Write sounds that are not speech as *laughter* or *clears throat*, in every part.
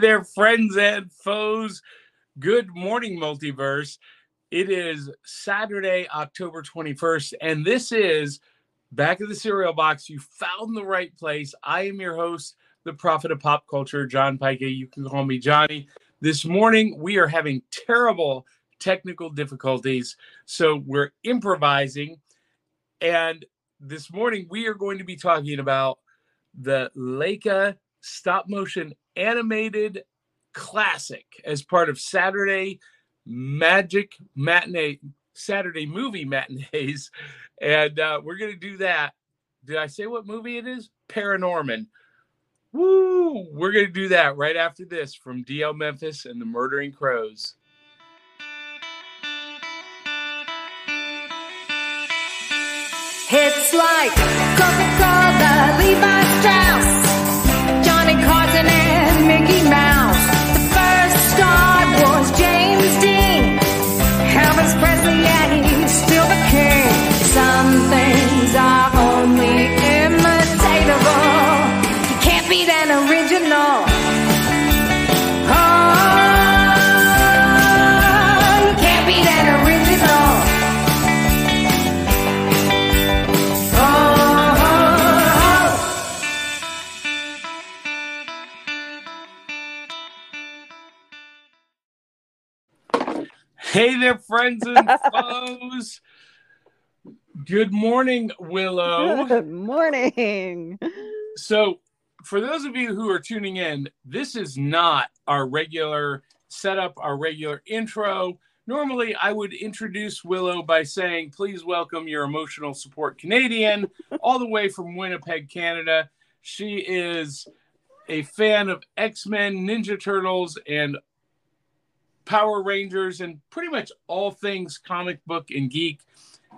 There, friends and foes. Good morning, multiverse. It is Saturday, October 21st, and this is Back of the Cereal Box. You found the right place. I am your host, the prophet of pop culture, John Pica. You can call me Johnny. This morning, we are having terrible technical difficulties, so we're improvising. And this morning, we are going to be talking about the Laika stop motion animated classic as part of Saturday Magic Matinee, Saturday movie matinees. *laughs* And uh, we're going to do that. Did I say what movie it is? Paranorman. Woo! We're going to do that right after this from D'Elle Memphis and the Murdering Crows. It's like Coca-Cola, Levi Strauss, Carson and Mickey Mouse. The first star was James Dean. Elvis Presley, yeah, Hey there, friends and *laughs* foes. Good morning, Willow. Good morning. So, for those of you who are tuning in, this is not our regular setup, our regular intro. Normally, I would introduce Willow by saying, Please welcome your emotional support Canadian, all the way from Winnipeg, Canada. She is a fan of X Men, Ninja Turtles, and Power Rangers, and pretty much all things comic book and geek.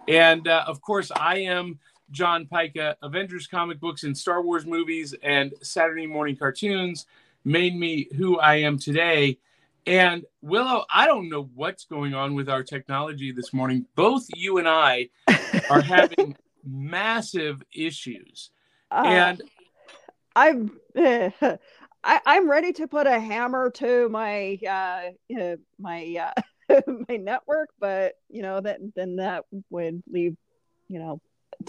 And uh, of course, I am John Pica. Avengers comic books and Star Wars movies and Saturday morning cartoons made me who I am today. And Willow, I don't know what's going on with our technology this morning. Both you and I *laughs* are having massive issues. Uh, And I'm *laughs* I, I'm ready to put a hammer to my uh, uh my uh, *laughs* my network, but you know that then that would leave you know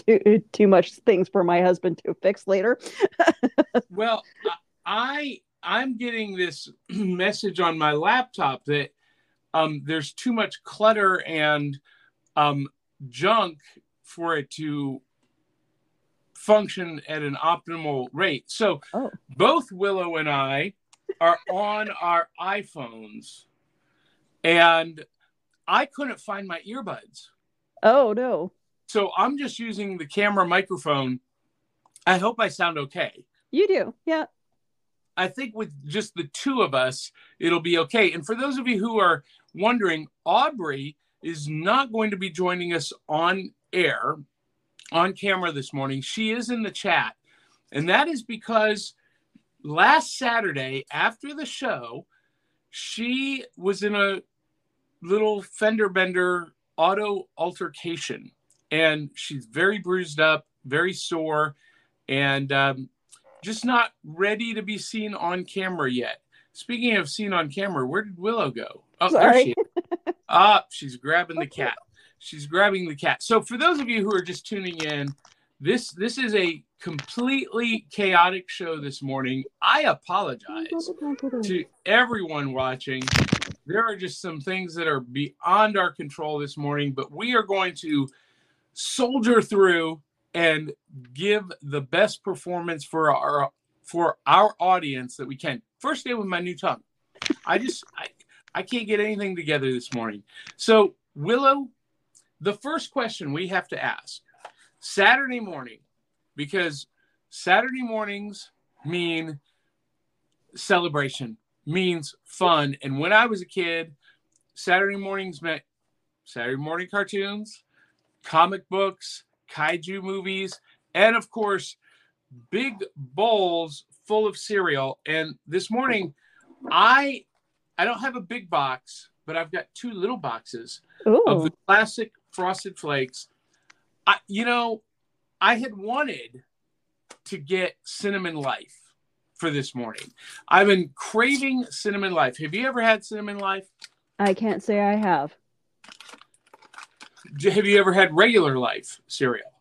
too too much things for my husband to fix later. *laughs* Well, I I'm getting this *clears throat* message on my laptop that um, there's too much clutter and um, junk for it to function at an optimal rate. So Oh. both Willow and I are on *laughs* our iPhones, and I couldn't find my earbuds. Oh no, So I'm just using the camera microphone. I hope I sound okay. you do, yeah. I think with just the two of us, it'll be okay. And for those of you who are wondering, Aubrey is not going to be joining us on air, on camera this morning. She is in the chat. And that is because last Saturday after the show, she was in a little fender bender auto altercation. And she's very bruised up, very sore, and um, just not ready to be seen on camera yet. Speaking of seen on camera, where did Willow go? Oh, there Sorry. she is. Ah, she's grabbing the *laughs* cat. She's grabbing the cat. So for those of you who are just tuning in, this this is a completely chaotic show this morning. I apologize to everyone watching. There are just some things that are beyond our control this morning, but we are going to soldier through and give the best performance for our for our audience that we can. First day with my new tongue. I just I, I can't get anything together this morning. So Willow, the first question we have to ask Saturday morning, because Saturday mornings mean celebration, means fun. And when I was a kid, Saturday mornings meant Saturday morning cartoons, comic books, kaiju movies, and of course, big bowls full of cereal. And this morning, I I don't have a big box, but I've got two little boxes of the classic frosted flakes. I, you know, I had wanted to get cinnamon life, for this morning. I've been craving cinnamon life. Have you ever had cinnamon life? I can't say I have. Have you ever had regular life cereal?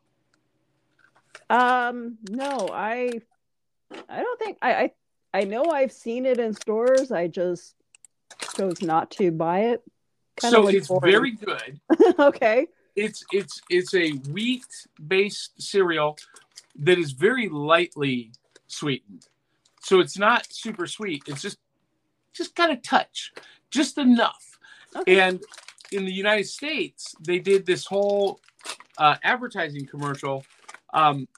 Um, no, I, I don't think I, I, I know I've seen it in stores. I just chose not to buy it. So it's boring. very good. *laughs* okay. It's it's it's a wheat based cereal that is very lightly sweetened. So it's not super sweet. It's just just kind of touch, just enough. Okay. And in the United States, they did this whole uh, advertising commercial um,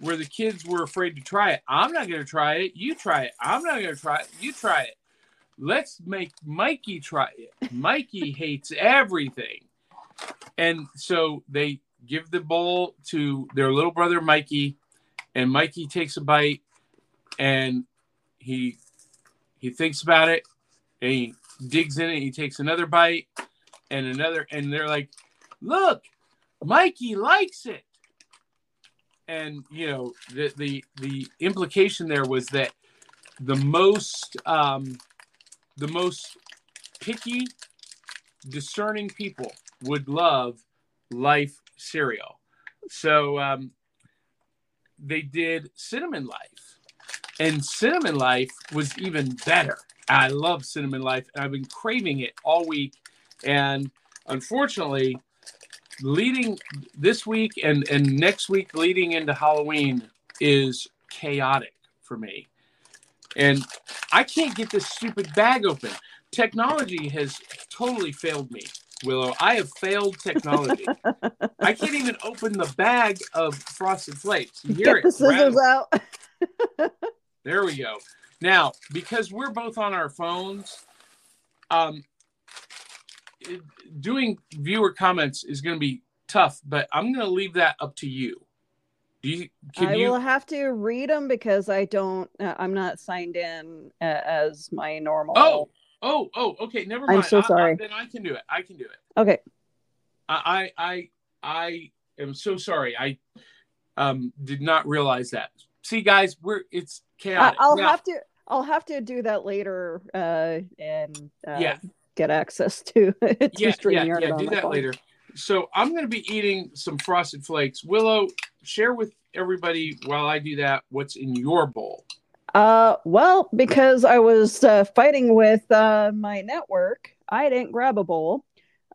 where the kids were afraid to try it. I'm not going to try it. You try it. I'm not going to try it. You try it. Let's make Mikey try it. Mikey *laughs* hates everything. And so they give the bowl to their little brother Mikey, and Mikey takes a bite and he he thinks about it and he digs in it. He takes another bite and another, and they're like, "Look, Mikey likes it." And you know the the the implication there was that the most um, the most picky, discerning people would love Life cereal. So um, they did Cinnamon Life, and Cinnamon Life was even better. I love Cinnamon Life, and I've been craving it all week. And unfortunately, leading this week and, and next week, leading into Halloween, is chaotic for me. And I can't get this stupid bag open. Technology has totally failed me, Willow. I have failed technology. *laughs* I can't even open the bag of Frosted Flakes. You hear Get the it? scissors rattle. out. *laughs* There we go. Now, because we're both on our phones, um, doing viewer comments is going to be tough, but I'm going to leave that up to you. Do you? Can I you? will have to read them because I don't. Uh, I'm not signed in uh, as my normal. Oh, oh, oh. Okay, never mind. I'm so I- I- sorry. then I can do it. I can do it. Okay. I, I, I, I am so sorry. I um did not realize that. See, guys, we're it's I, chaotic. I'll Now- have to. I'll have to do that later uh, and uh, Yeah. get access to *laughs* to yeah, yeah, StreamYard yeah. on Do that phone. later. So I'm going to be eating some frosted flakes. Willow, share with everybody while I do that what's in your bowl. Uh, well, because I was uh, fighting with uh, my network, I didn't grab a bowl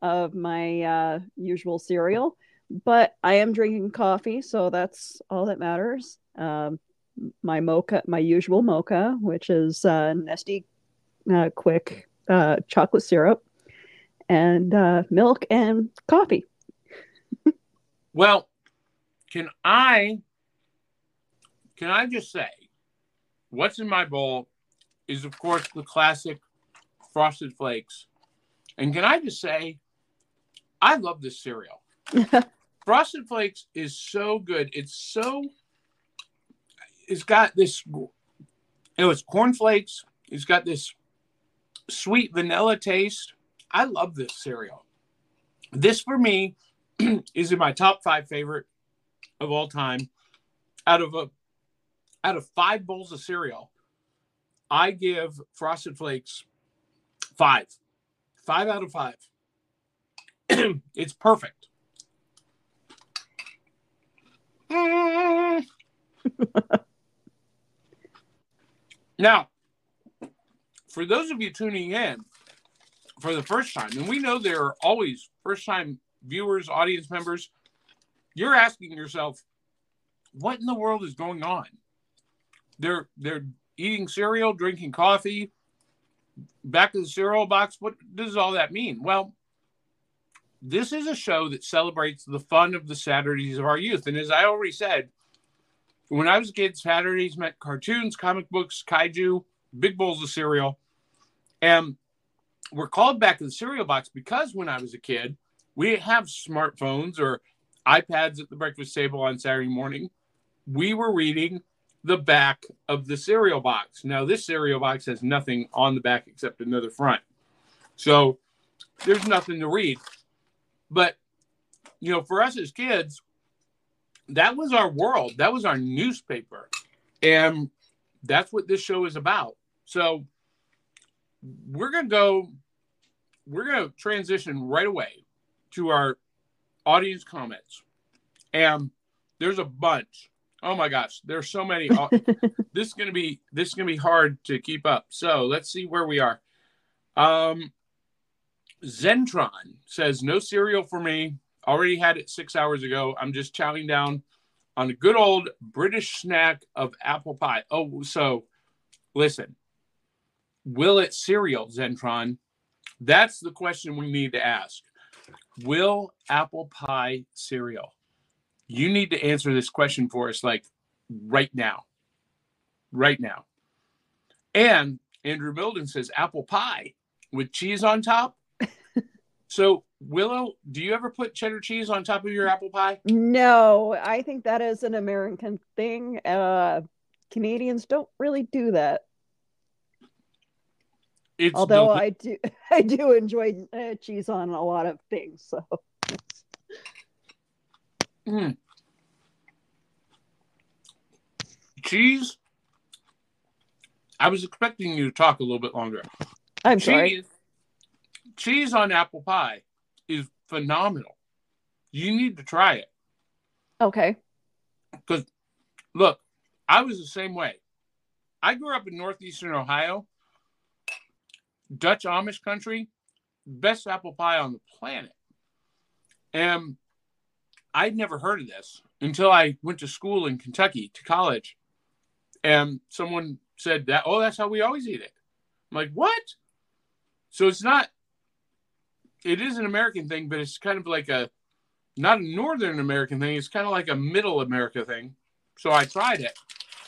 of my uh, usual cereal, but I am drinking coffee, so that's all that matters. Um, my mocha, my usual mocha, which is uh, Nesty uh, Quick uh, chocolate syrup, and uh, milk and coffee. Well, can I can I just say what's in my bowl is of course the classic frosted flakes. And can I just say I love this cereal. *laughs* frosted flakes is so good. It's so it's got this you know it's cornflakes. It's got this sweet vanilla taste. I love this cereal. This for me *clears throat* is in my top five favorite of all time. Out of a out of five bowls of cereal, I give Frosted Flakes five. Five out of five. *clears throat* it's perfect. *laughs* now, for those of you tuning in for the first time, and we know there are always first time viewers, audience members, you're asking yourself, what in the world is going on? They're they're eating cereal, drinking coffee, back to the cereal box. What does all that mean? Well, this is a show that celebrates the fun of the Saturdays of our youth. And as I already said, when I was a kid, Saturdays meant cartoons, comic books, kaiju, big bowls of cereal. And we're called back to the cereal box because when I was a kid, we have smartphones or iPads at the breakfast table on Saturday morning. We were reading the back of the cereal box. Now, this cereal box has nothing on the back except another front. So there's nothing to read. But, you know, for us as kids, that was our world. That was our newspaper. And that's what this show is about. So we're gonna go. We're gonna transition right away to our audience comments, and there's a bunch. Oh my gosh, there's so many. *laughs* This is gonna be this is gonna be hard to keep up. So let's see where we are. Um, Zentron says no cereal for me. Already had it six hours ago. I'm just chowing down on a good old British snack of apple pie. Oh, so listen, will it cereal, Zentron? That's the question we need to ask. Will apple pie cereal? You need to answer this question for us, like right now. Right now. And Andrew Milden says apple pie with cheese on top. *laughs* so, Willow, do you ever put cheddar cheese on top of your apple pie? No, I think that is an American thing. Uh, Canadians don't really do that. It's Although deli- I do, *laughs* I do enjoy uh, cheese on a lot of things. So Mm. cheese. I was expecting you to talk a little bit longer. I'm sorry. Cheese, cheese on apple pie is phenomenal. You need to try it. Okay. Because, look, I was the same way. I grew up in northeastern Ohio, Dutch Amish country, best apple pie on the planet. And I'd never heard of this until I went to school in Kentucky to college. And someone said that, oh, that's how we always eat it. I'm like, what? So it's not, it is an American thing, but it's kind of like a, not a Northern American thing. It's kind of like a middle America thing. So I tried it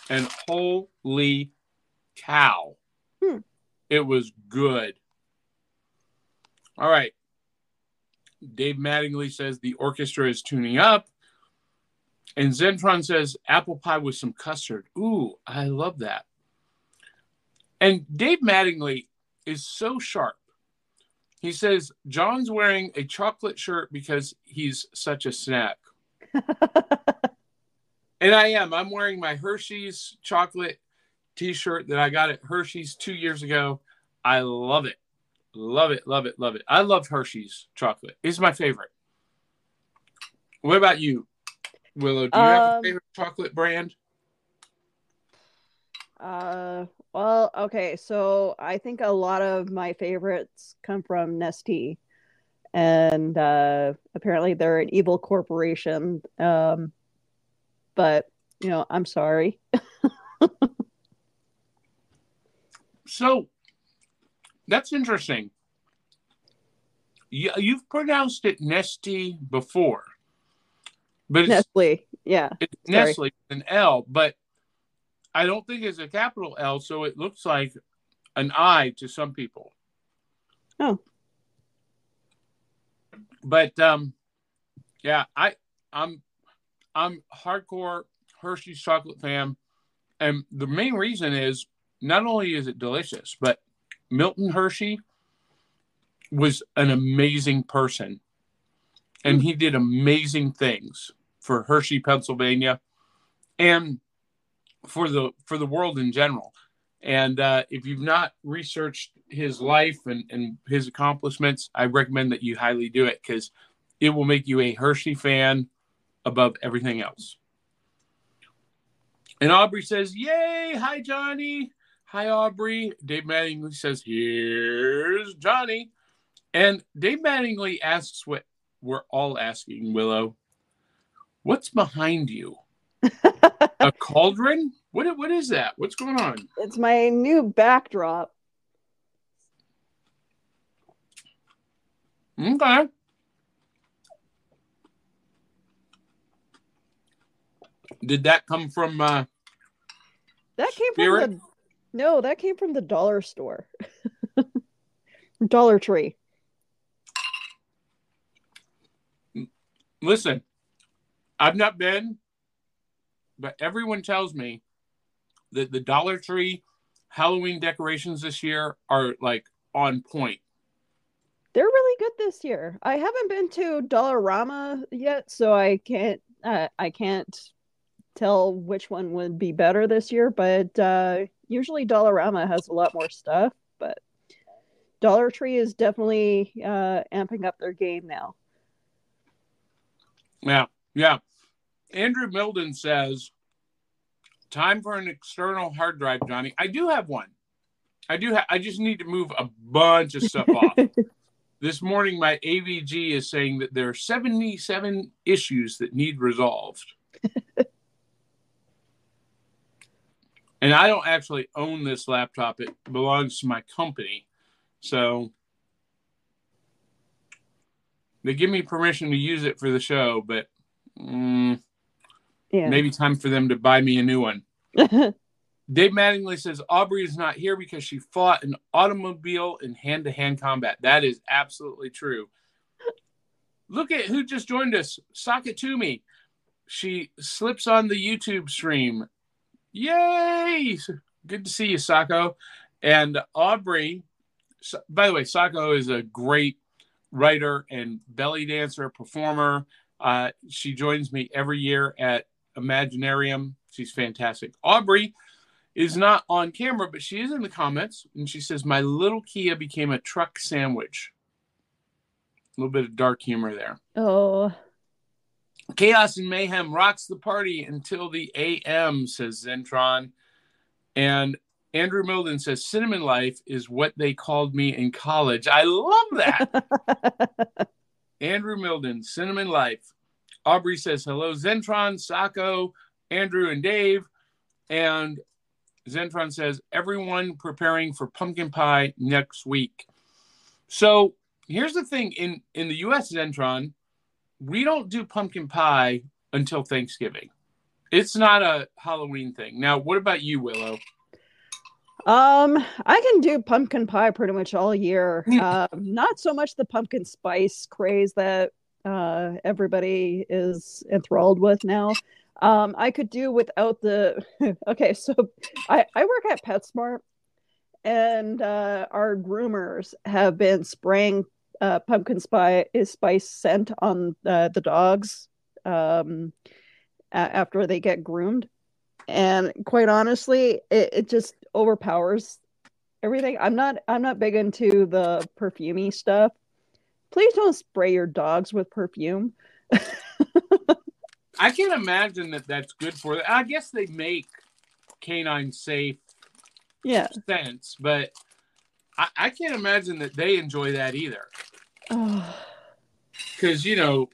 and holy cow. It was good. All right. Dave Mattingly says the orchestra is tuning up. And Zentron says apple pie with some custard. Ooh, I love that. And Dave Mattingly is so sharp. He says John's wearing a chocolate shirt because he's such a snack. *laughs* And I am. I'm wearing my Hershey's chocolate t-shirt that I got at Hershey's two years ago. I love it. Love it, love it, love it. I love Hershey's chocolate. It's my favorite. What about you, Willow? Do you have a Um, favorite chocolate brand? Uh, well, okay. So I think a lot of my favorites come from Nestea, and uh, apparently they're an evil corporation. Um, but you know, I'm sorry. *laughs* So that's interesting. You, you've pronounced it Nestle before, but it's Nestle, yeah. It's Sorry. Nestle with an L, but I don't think it's a capital L, so it looks like an I to some people. Oh. But um, yeah, I I'm I'm hardcore Hershey's chocolate fan, and the main reason is not only is it delicious, but Milton Hershey was an amazing person, and he did amazing things for Hershey, Pennsylvania, and for the for the world in general. And uh, if you've not researched his life and, and his accomplishments, I recommend that you highly do it because it will make you a Hershey fan above everything else. And Aubrey says, Yay! Hi, Johnny. Hi, Aubrey. Dave Mattingly says, Here's Johnny. And Dave Mattingly asks what we're all asking, Willow. What's behind you? *laughs* A cauldron? What, what is that? What's going on? It's my new backdrop. Okay. Did that come from uh That came Spirit? from the no, that came from the dollar store. *laughs* dollar Tree. listen, I've not been, but everyone tells me that the Dollar Tree Halloween decorations this year are like on point. They're really good this year. I haven't been to Dollarama yet, so I can't. Uh, I can't tell which one would be better this year, but uh, usually Dollarama has a lot more stuff. But Dollar Tree is definitely uh, amping up their game now. Yeah, yeah. Andrew Milden says, "Time for an external hard drive, Johnny. I do have one. I do. Ha- I just need to move a bunch of stuff off. *laughs* This morning, my AVG is saying that there are 77 issues that need resolved. *laughs* and I don't actually own this laptop, it belongs to my company. So they give me permission to use it for the show, but mm, Yeah. maybe time for them to buy me a new one. *laughs* Dave Mattingly says Aubrey is not here because she fought an automobile in hand to hand combat. That is absolutely true. Look at who just joined us. Sakatumi. She slips on the YouTube stream. Yay! Good to see you, Sako. And Aubrey, by the way, Sako is a great writer and belly dancer, performer. Uh, she joins me every year at Imaginarium. She's fantastic. Aubrey is not on camera, but she is in the comments, and she says, "My little Kia became a truck sandwich." A little bit of dark humor there. oh, Chaos and mayhem rocks the party until the AM, says Zentron. And Andrew Milden says, Cinnamon Life is what they called me in college. I love that. *laughs* Andrew Milden, Cinnamon Life. Aubrey says, hello, Zentron, Sako, Andrew, and Dave. And Zentron says, everyone preparing for pumpkin pie next week. So here's the thing in, in the US, Zentron, we don't do pumpkin pie until Thanksgiving. It's not a Halloween thing. Now, what about you, Willow? Um, I can do pumpkin pie pretty much all year. *laughs* Um, not so much the pumpkin spice craze that uh, everybody is enthralled with now. Um, I could do without the. *laughs* okay, so I I work at PetSmart, and uh, our groomers have been spraying uh, pumpkin spice spice scent on uh, the dogs um, a- after they get groomed. And quite honestly it, it just overpowers everything. I'm not i'm not big into the perfumey stuff. Please don't spray your dogs with perfume. *laughs* I can't imagine that that's good for them. I guess they make canine safe yeah. sense, but I, I can't imagine that they enjoy that either. Because, you know,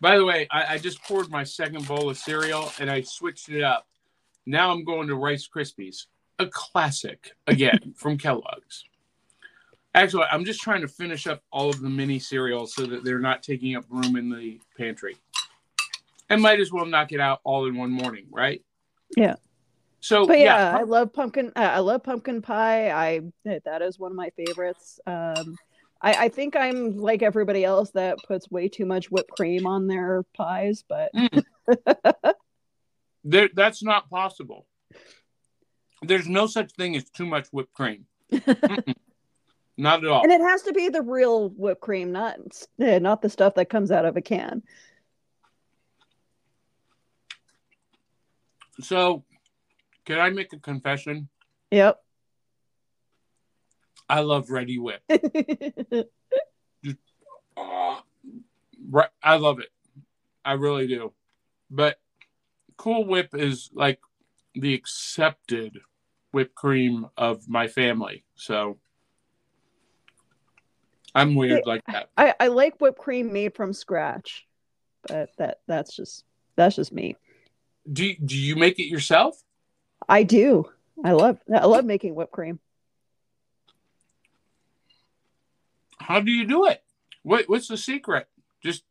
by the way, I, I just poured my second bowl of cereal and I switched it up. Now I'm going to Rice Krispies, a classic again *laughs* from Kellogg's. Actually, I'm just trying to finish up all of the mini cereals so that they're not taking up room in the pantry. And might as well knock it out all in one morning, right? Yeah. So, but yeah, yeah, i love pumpkin uh, i love pumpkin pie i that is one of my favorites um I, I think i'm like everybody else that puts way too much whipped cream on their pies but there, that's not possible. There's no such thing as too much whipped cream. *laughs* Not at all. and it has to be the real whipped cream not eh, not the stuff that comes out of a can So, can I make a confession? yep I love Reddi-wip. *laughs* Right, I love it. I really do. But Cool Whip is like the accepted whipped cream of my family. So, I'm weird like that. I, I like whipped cream made from scratch, but that that's just that's just me. Do do you make it yourself? I do. I love I love making whipped cream. How do you do it? What what's the secret? Just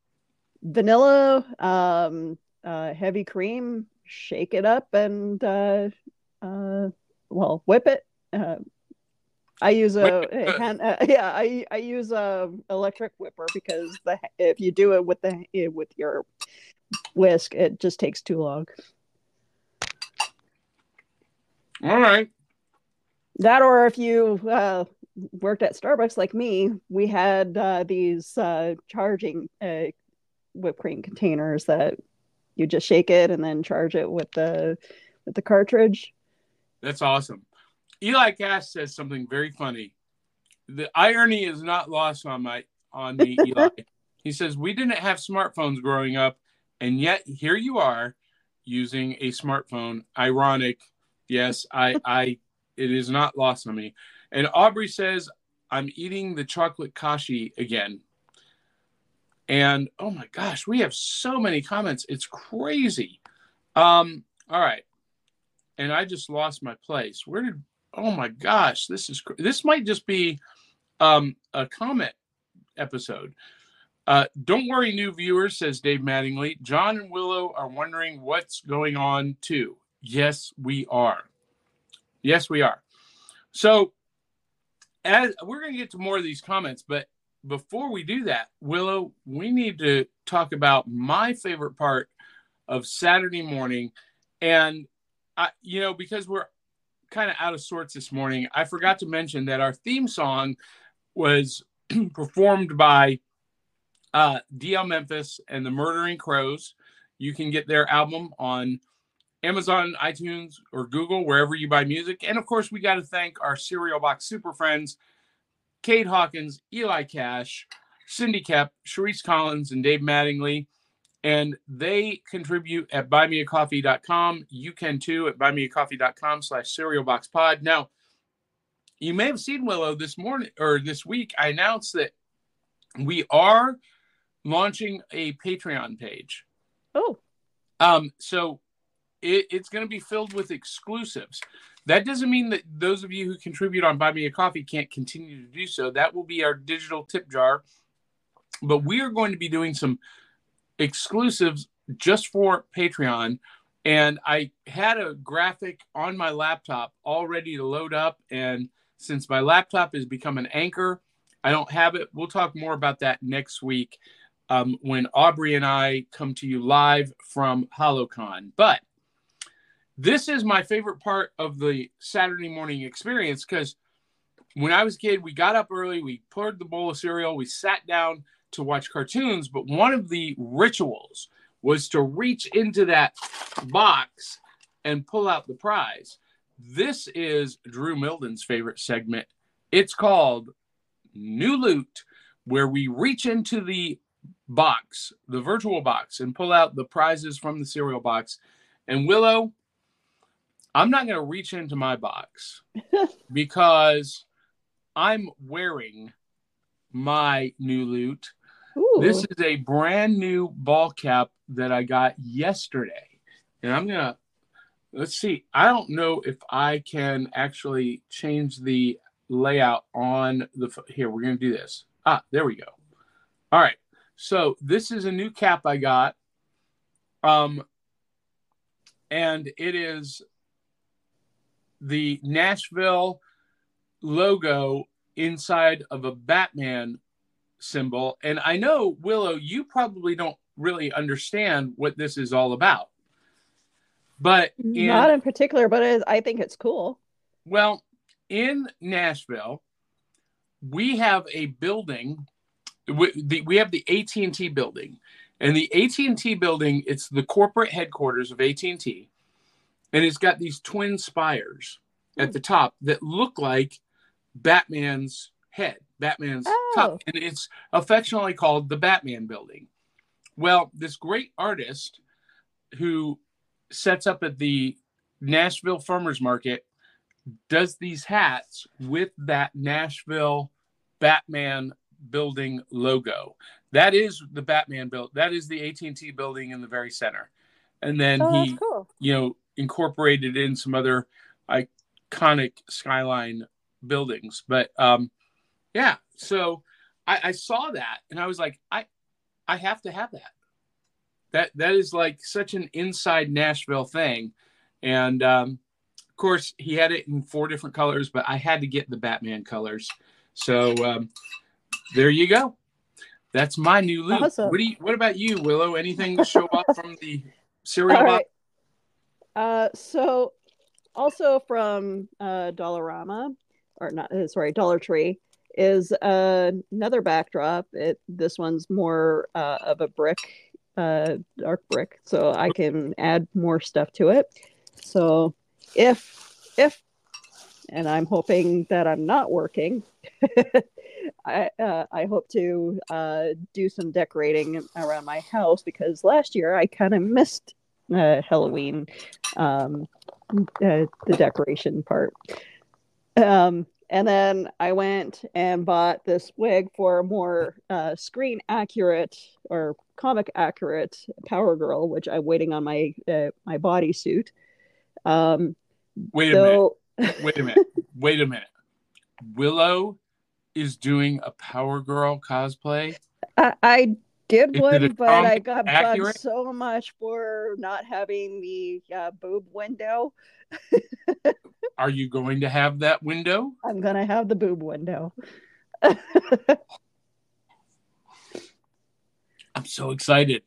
Vanilla, um, uh, heavy cream, shake it up, and uh, uh, well, whip it. Uh, I use a, a hand, uh, *laughs* yeah, I I use a electric whipper because the if you do it with the with your whisk, it just takes too long. all right. That or if you uh, worked at Starbucks like me, we had uh, these uh, charging uh, whipped cream containers that you just shake it and then charge it with the with the cartridge. That's awesome. Eli Cash says something very funny. The irony is not lost on my on me, *laughs* Eli. he says we didn't have smartphones growing up, and yet here you are using a smartphone. Ironic. Yes, I I it is not lost on me. And Aubrey says, I'm eating the chocolate kashi again. And oh my gosh, we have so many comments. It's crazy. Um, all right. And I just lost my place. Where did oh my gosh, this is this might just be um a comment episode. Uh, don't worry, new viewers, says Dave Mattingly. John and Willow are wondering what's going on too. Yes, we are. Yes, we are. So, as we're going to get to more of these comments, but before we do that, Willow, we need to talk about my favorite part of Saturday morning. And, I, you know, because we're kind of out of sorts this morning, I forgot to mention that our theme song was *clears throat* performed by uh, D'Elle Memphis and the Murdering Crows. You can get their album on Amazon, iTunes, or Google, wherever you buy music. And of course, we got to thank our cereal box super friends, Kate Hawkins, Eli Cash, Cindy Kep, Sharice Collins, and Dave Mattingly. And they contribute at buymeacoffee.com. You can too at buymeacoffee.com slash cereal box pod. Now, you may have seen Willow this morning or this week. I announced that we are launching a Patreon page. Oh, Um, so it, it's going to be filled with exclusives. That doesn't mean that those of you who contribute on Buy Me a Coffee can't continue to do so. That will be our digital tip jar. But we are going to be doing some exclusives just for Patreon. And I had a graphic on my laptop all ready to load up. And since my laptop has become an anchor, I don't have it. We'll talk more about that next week um, when Aubrey and I come to you live from HoloCon. But this is my favorite part of the Saturday morning experience because when I was a kid, we got up early, we poured the bowl of cereal, we sat down to watch cartoons. But one of the rituals was to reach into that box and pull out the prize. This is Drew Milden's favorite segment. It's called New Loot, where we reach into the box, the virtual box, and pull out the prizes from the cereal box. And Willow, I'm not going to reach into my box *laughs* because I'm wearing my new loot. Ooh. This is a brand new ball cap that I got yesterday. And I'm going to, let's see, I don't know if I can actually change the layout on the, here, we're going to do this. Ah, there we go. All right. So this is a new cap I got. Um, and it is the Nashville logo inside of a Batman symbol. And I know, Willow, you probably don't really understand what this is all about. But in, not in particular, but I think it's cool. well, in Nashville, we have a building. We, the, we have the AT and T building, and the AT and T building. It's the corporate headquarters of AT and T, and it's got these twin spires at the hmm. top that look like Batman's head, Batman's Oh. top, and it's affectionately called the Batman Building. Well, this great artist who sets up at the Nashville Farmers Market does these hats with that Nashville Batman building logo. That is the Batman build. That is the AT&T building in the very center. And then Oh, he cool. you know, incorporated in some other iconic skyline buildings. But um, yeah, so I, I saw that and I was like, I I have to have that. That that is like such an inside Nashville thing. And um, of course he had it in four different colors, but I had to get the Batman colors. So um, there you go. That's my new loot. Awesome. What do you what about you, Willow? Anything to *laughs* show up from the cereal All box? Uh, so also from uh, Dollarama, or not, uh, sorry, Dollar Tree, is uh, another backdrop. It this one's more uh, of a brick uh, dark brick, so I can add more stuff to it. So if if and I'm hoping that I'm not working. *laughs* I uh, I hope to uh, do some decorating around my house because last year I kind of missed uh, Halloween, um, uh, the decoration part. Um, and then I went and bought this wig for a more uh, screen accurate or comic accurate Power Girl, which I'm waiting on my uh, my bodysuit. Um, Wait a so minute. Wait a minute. Wait a minute. Willow is doing a Power Girl cosplay. I, I did one, but I got bugged accurate? so much for not having the uh, boob window. Are you going to have that window? I'm gonna have the boob window. *laughs* I'm so excited.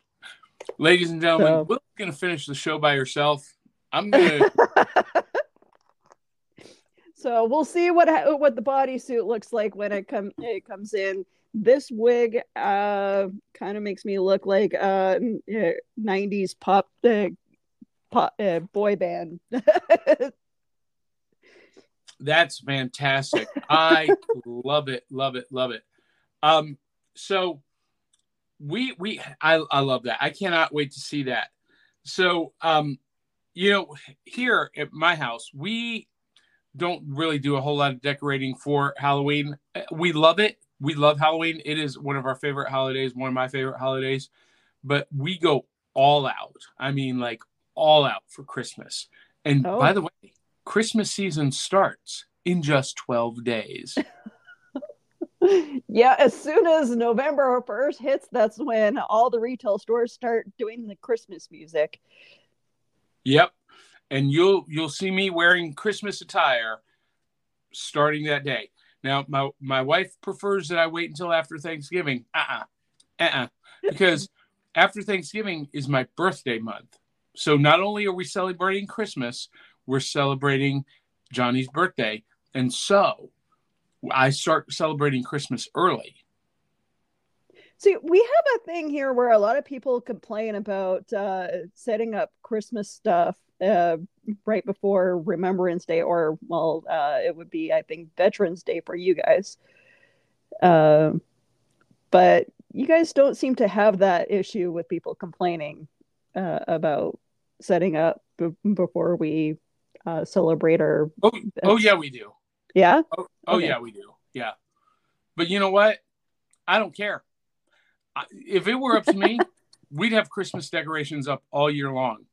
Ladies and gentlemen, So- Willow's going to finish the show by herself. I'm going *laughs* to, so we'll see what what the bodysuit looks like when it come it comes in. This wig uh kind of makes me look like uh uh, 90s pop uh, pop uh, boy band. *laughs* that's fantastic. I love it, love it, love it. Um, so we, we, I, I love that. I cannot wait to see that. So, um, you know, here at my house, we don't really do a whole lot of decorating for Halloween. Uh, We love it. We love Halloween. It is one of our favorite holidays, one of my favorite holidays. But we go all out. I mean, like all out for Christmas. And Oh. by the way, Christmas season starts in just 12 days. *laughs* yeah, as soon as November 1st hits, that's when all the retail stores start doing the Christmas music. Yep. And you'll you'll see me wearing Christmas attire starting that day. Now my my wife prefers that I wait until after Thanksgiving. Uh-uh. Uh-uh. Because *laughs* after Thanksgiving is my birthday month. So not only are we celebrating Christmas, we're celebrating Johnny's birthday. And so I start celebrating Christmas early. See, we have a thing here where a lot of people complain about uh, setting up Christmas stuff uh, right before Remembrance Day, or well, uh, it would be, I think, Veterans Day for you guys. Um, but you guys don't seem to have that issue with people complaining uh, about setting up b- before we uh, celebrate our. Oh, oh yeah, we do. Yeah. Oh, oh Okay. yeah, we do. Yeah. But you know what? I don't care. I, if it were up to me, *laughs* we'd have Christmas decorations up all year long.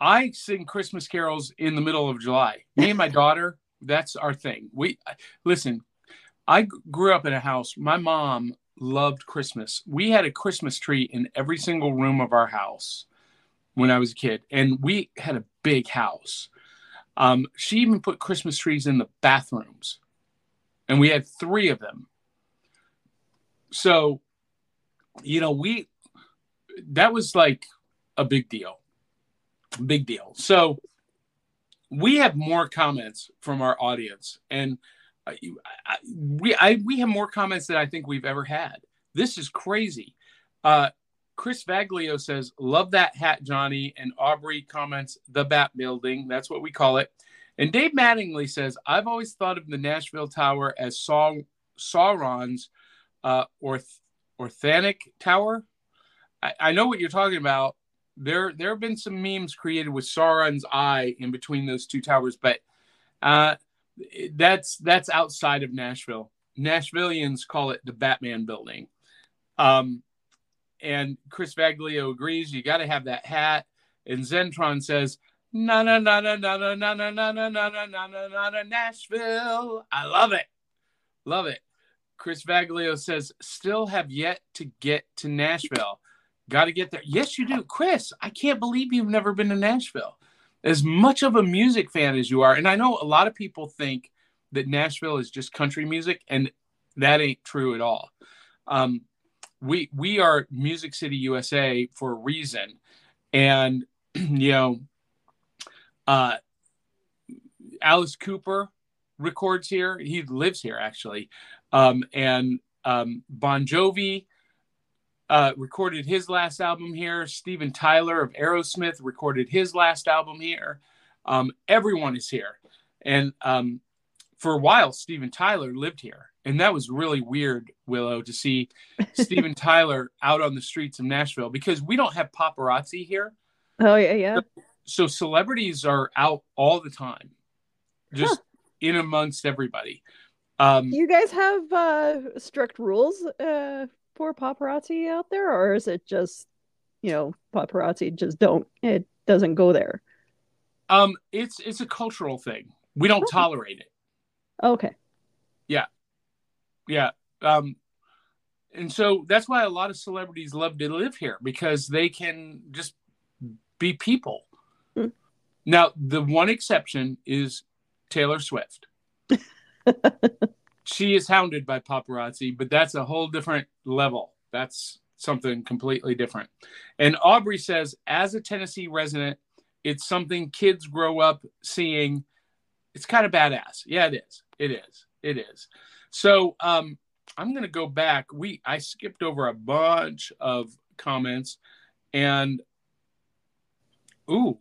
I sing Christmas carols in the middle of July. Me and my daughter, that's our thing. We listen, I grew up in a house. My mom loved Christmas. We had a Christmas tree in every single room of our house when I was a kid, and we had a big house. Um, she even put Christmas trees in the bathrooms, and we had three of them. So, you know, we that was like a big deal, big deal. So, we have more comments from our audience, and I, I- we I, we have more comments than I think we've ever had. This is crazy. Uh, Chris Vaglio says, "Love that hat, Johnny." And Aubrey comments, "The Bat Building." That's what we call it. And Dave Mattingly says, "I've always thought of the Nashville Tower as Sauron's uh, orth, Orthanic Tower. I, I know what you're talking about. There, there have been some memes created with Sauron's eye in between those two towers, but uh, that's that's outside of Nashville. Nashvillians call it the Batman Building." Um, and Chris Vaglio agrees. You got to have that hat. And Zentron says, "Na na na na na na na na na na na na na na na na Nashville." I love it, love it. Chris Vaglio says, "Still have yet to get to Nashville. Got to get there." Yes, you do, Chris. I can't believe you've never been to Nashville. As much of a music fan as you are, and I know a lot of people think that Nashville is just country music, and that ain't true at all. Um, we we are Music City USA for a reason, and *clears throat* you know, uh, Alice Cooper records here. He lives here actually, um, and um, Bon Jovi uh, recorded his last album here. Steven Tyler of Aerosmith recorded his last album here. Um, everyone is here. And um, for a while, Steven Tyler lived here. And that was really weird, Willow, to see *laughs* Steven Tyler out on the streets of Nashville because we don't have paparazzi here. Oh yeah, yeah. So celebrities are out all the time, just in amongst everybody. Um, you guys have uh, strict rules uh, for paparazzi out there, or is it just, you know, paparazzi just don't it doesn't go there? um, it's it's a cultural thing. We don't Okay. tolerate it. Okay. Yeah. Yeah. Um, and so that's why a lot of celebrities love to live here because they can just be people. Hmm. Now, the one exception is Taylor Swift. *laughs* she is hounded by paparazzi, but that's a whole different level. That's something completely different. And Aubrey says, as a Tennessee resident, it's something kids grow up seeing. It's kind of badass. Yeah, it is. It is. It is. So um, I'm going to go back. We I skipped over a bunch of comments, and ooh,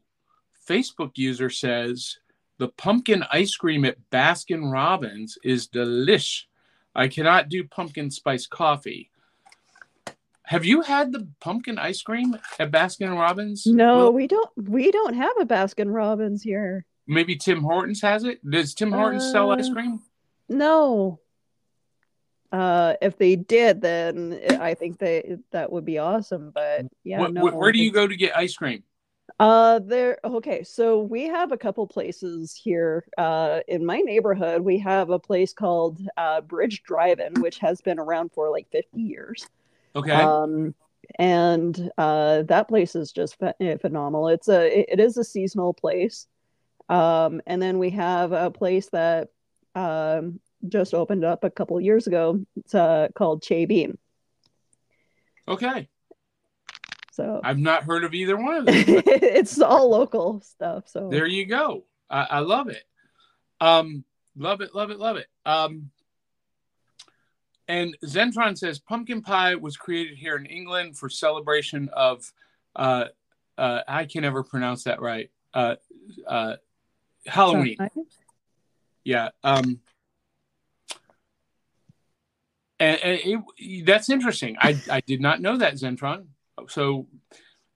Facebook user says the pumpkin ice cream at Baskin Robbins is delish. I cannot do pumpkin spice coffee. Have you had the pumpkin ice cream at Baskin Robbins? No, Well, we don't. We don't have a Baskin Robbins here. maybe Tim Hortons has it. Does Tim Hortons sell ice Uh, cream? No. Uh, if they did, then I think they that would be awesome. But yeah, no. where do you go to get ice cream? Uh, there. Okay, so we have a couple places here. Uh, in my neighborhood, we have a place called uh, Bridge Drive-In, which has been around for like 50 years. Okay. Um, and uh, that place is just ph- eh, phenomenal. It's a it, it is a seasonal place. Um, and then we have a place that um, just opened up a couple years ago. It's uh, called Che Bean. okay. So I've not heard of either one of them. *laughs* it's all local stuff. So there you go. I, I love it. Um, love it, love it, love it. Um, and Zentron says pumpkin pie was created here in England for celebration of, uh, uh, I can never pronounce that right. Uh, uh, Halloween. Yeah. Um, and, and it, that's interesting. I, I did not know that Zentron. So,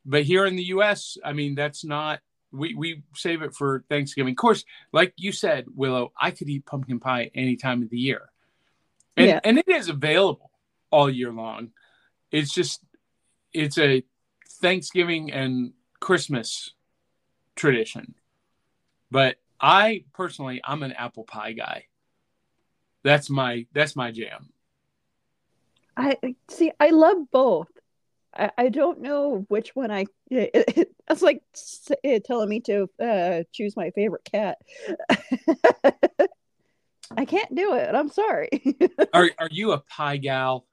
but here in the U.S., I mean, that's not. We we save it for Thanksgiving. Of course, like you said, Willow, I could eat pumpkin pie any time of the year, and Yeah. and it is available all year long. It's just it's a Thanksgiving and Christmas tradition. But I personally, I'm an apple pie guy. That's my that's my jam. I see. I love both. I, I don't know which one I. *laughs* It, it, that's like eh, telling me to uh, choose my favorite cat. *laughs* I can't do it. I'm sorry. *laughs* Are are you a pie gal?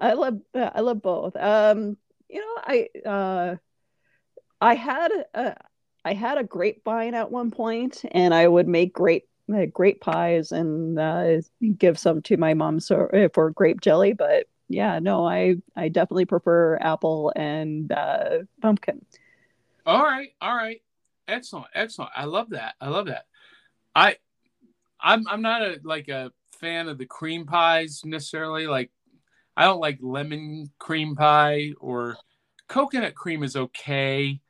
I love. uh, I love both. Um, you know, I uh, I had a I had a grapevine at one point, and I would make great uh, grape pies and uh, give some to my mom so uh, for grape jelly. But yeah, no, I I definitely prefer apple and uh, pumpkin. All right, all right, excellent, excellent. I love that. I love that. I I'm I'm not a like a fan of the cream pies necessarily. Like I don't like lemon cream pie or coconut cream is okay.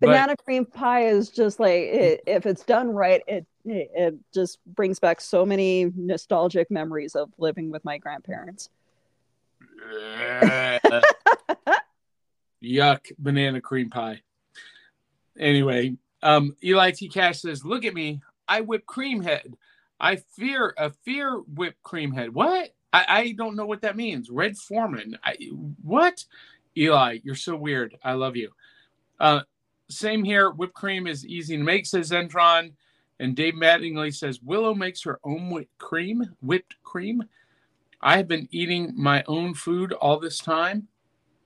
but- Banana cream pie is just like it, if it's done right, it it just brings back so many nostalgic memories of living with my grandparents. Yuck, banana cream pie. Anyway, um, Eli T. Cash says, "Look at me, I whip cream head. I fear a fear whipped cream head. What? I, I don't know what that means. Red Foreman. I, what? Eli, you're so weird. I love you. Uh, same here. Whipped cream is easy to make, says Zentron. And Dave Mattingly says Willow makes her own whipped cream. Whipped cream. I have been eating my own food all this time.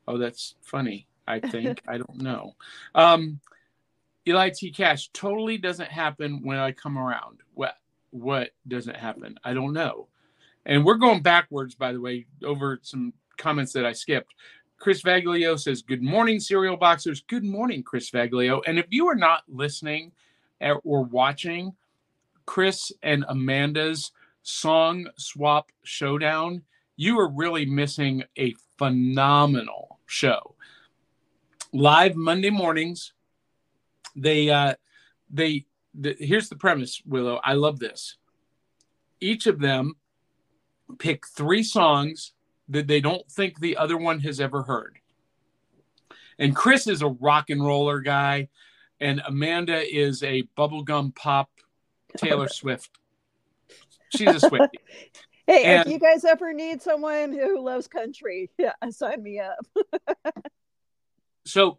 Oh, that's funny. I think *laughs* I don't know. Um, Eli T. Cash totally doesn't happen when I come around. What what doesn't happen? I don't know. And we're going backwards, by the way, over some comments that I skipped. Chris Vaglio says, Good morning, cereal boxers. Good morning, Chris Vaglio. And if you are not listening eh, or watching Chris and Amanda's song swap showdown, you are really missing a phenomenal show. Live Monday mornings. They, uh, they, the, here's the premise, Willow. I love this. Each of them pick three songs that they don't think the other one has ever heard. And Chris is a rock and roller guy, and Amanda is a bubblegum pop Taylor *laughs* Swift. She's a Swiftie. *laughs* Hey, And- if you guys ever need someone who loves country, *laughs* yeah, sign me up. *laughs* So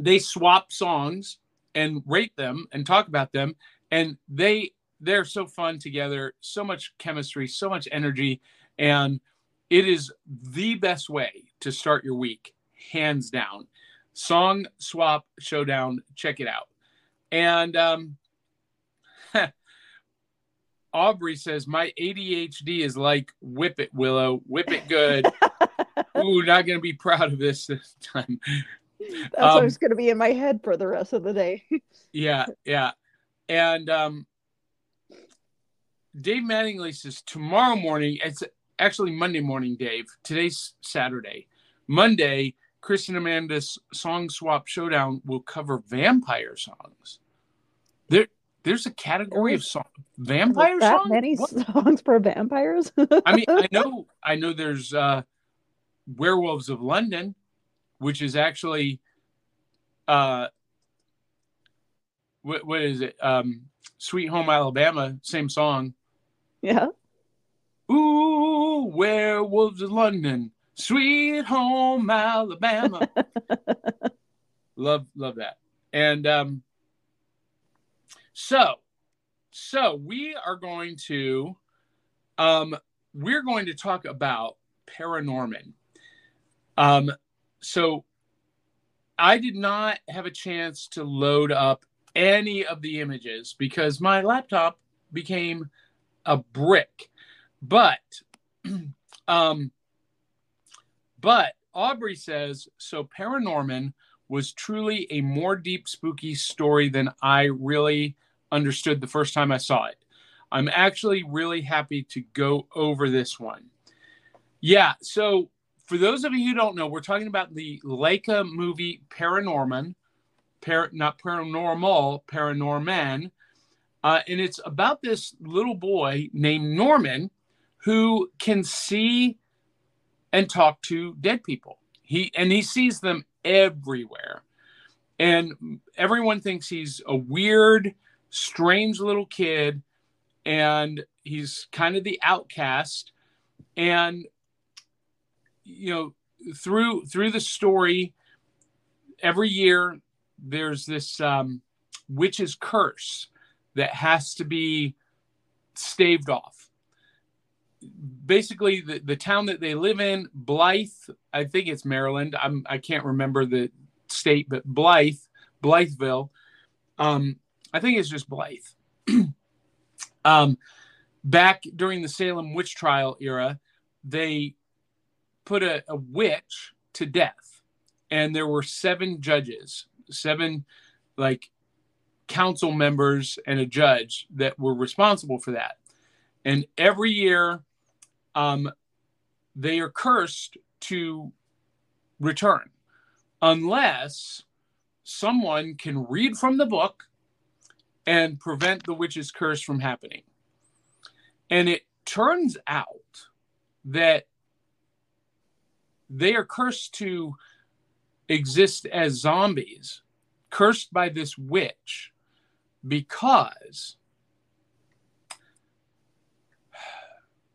they swap songs and rate them and talk about them, and they they're so fun together, so much chemistry, so much energy, and it is the best way to start your week, hands down. Song swap showdown, check it out. And um, Aubrey says, My ADHD is like whip it, Willow, whip it good. *laughs* Ooh, not going to be proud of this this time. That's Um, what's going to be in my head for the rest of the day. *laughs* Yeah, yeah. And um, Dave Mattingly says, Tomorrow morning, it's actually Monday morning, Dave. Today's Saturday. Monday, Chris and Amanda's Song Swap Showdown will cover vampire songs. There, there's a category of song, vampire that songs. many What? songs for vampires? I mean, I know, *laughs* I know. There's uh, Werewolves of London, which is actually, uh, what what is it? Um, Sweet Home Alabama, same song. yeah. Ooh, Werewolves of London, Sweet Home Alabama. *laughs* love, love that. And um, so, so we are going to, um, we're going to talk about Paranorman. Um, so I did not have a chance to load up any of the images because my laptop became a brick. But, *clears throat* um, but Aubrey says so. Paranorman was truly a more deep, spooky story than I really understood the first time I saw it. I'm actually really happy to go over this one. Yeah, so for those of you who don't know, we're talking about the Laika movie Paranorman, par- not paranormal, Paranorman. Uh, and it's about this little boy named Norman who can see and talk to dead people. He and he sees them everywhere. And everyone thinks he's a weird, strange little kid and he's kind of the outcast. And you know through through the story every year there's this um, witch's curse that has to be staved off. Basically the, the town that they live in blythe i think it's maryland. I'm i can't remember the state but blythe blytheville um i think it's just blythe. *clears throat* Um back during the salem witch trial era they put a, a witch to death and there were seven judges seven like council members and a judge that were responsible for that. And every year um, they are cursed to return unless someone can read from the book and prevent the witch's curse from happening and it turns out that they are cursed to exist as zombies, cursed by this witch, because.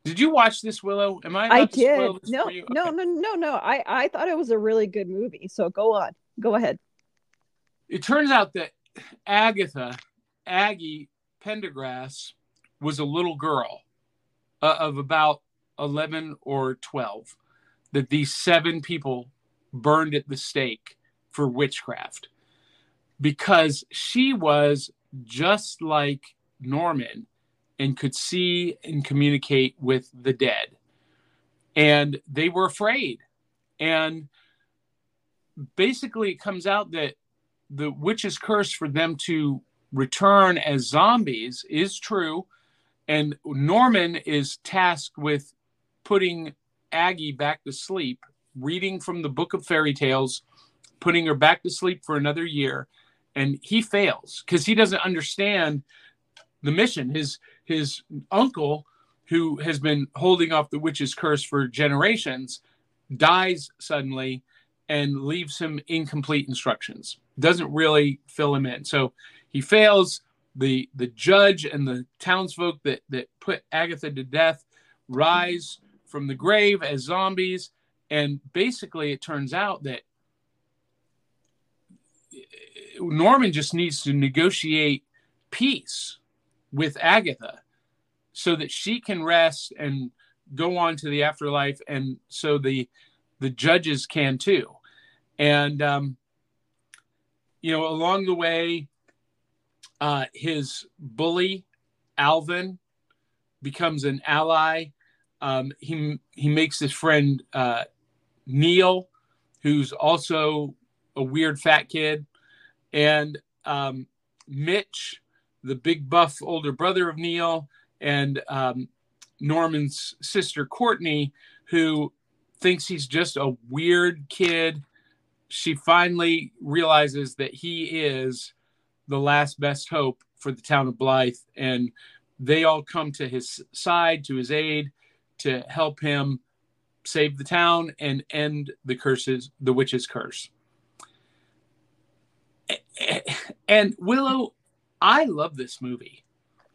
Did you watch this, Willow? Am I? I about to spoil did. No, you? no, no, no, no. I, I thought it was a really good movie. So go on. Go ahead. It turns out that Agatha, Aggie Prenderghast, was a little girl uh, of about 11 or 12 that these seven people burned at the stake for witchcraft because she was just like Norman and could see and communicate with the dead. and they were afraid. And basically, it comes out that the witch's curse for them to return as zombies is true. And Norman is tasked with putting Aggie back to sleep, reading from the book of fairy tales, putting her back to sleep for another year. And he fails because he doesn't understand the mission. His his uncle, who has been holding off the witch's curse for generations, dies suddenly and leaves him incomplete instructions. Doesn't really fill him in. So he fails. The the judge and the townsfolk that that put Agatha to death rise from the grave as zombies. And basically, it turns out that Norman just needs to negotiate peace with Agatha so that she can rest and go on to the afterlife and so the the judges can too and um, you know along the way uh, his bully alvin becomes an ally um, he he makes his friend uh, neil who's also a weird fat kid and um, mitch the big buff older brother of neil and um, Norman's sister Courtney, who thinks he's just a weird kid. She finally realizes that he is the last best hope for the town of Blythe, and they all come to his side, to his aid, to help him save the town and end the curses, the witch's curse. And Willow, I love this movie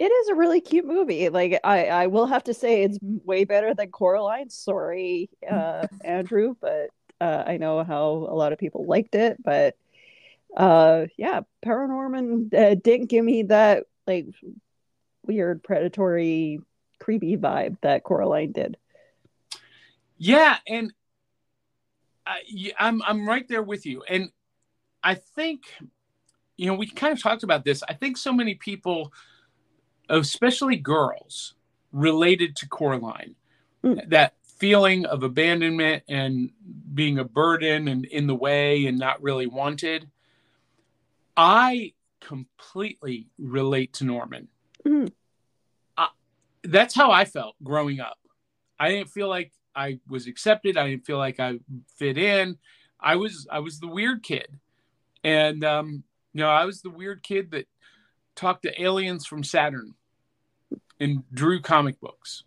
it is a really cute movie. Like I, I will have to say it's way better than Coraline. Sorry, uh, *laughs* Andrew, but uh, I know how a lot of people liked it. But uh, yeah, Paranorman uh, didn't give me that like weird predatory, creepy vibe that Coraline did. Yeah, and I, I'm I'm right there with you, and I think you know we kind of talked about this. I think so many people especially girls, related to Coraline. Mm. That feeling of abandonment and being a burden and in the way and not really wanted. I completely relate to Norman. Mm. I, that's how I felt growing up. I didn't feel like I was accepted. I didn't feel like I fit in. I was I was the weird kid, and um, you know I was the weird kid that talked to aliens from Saturn and drew comic books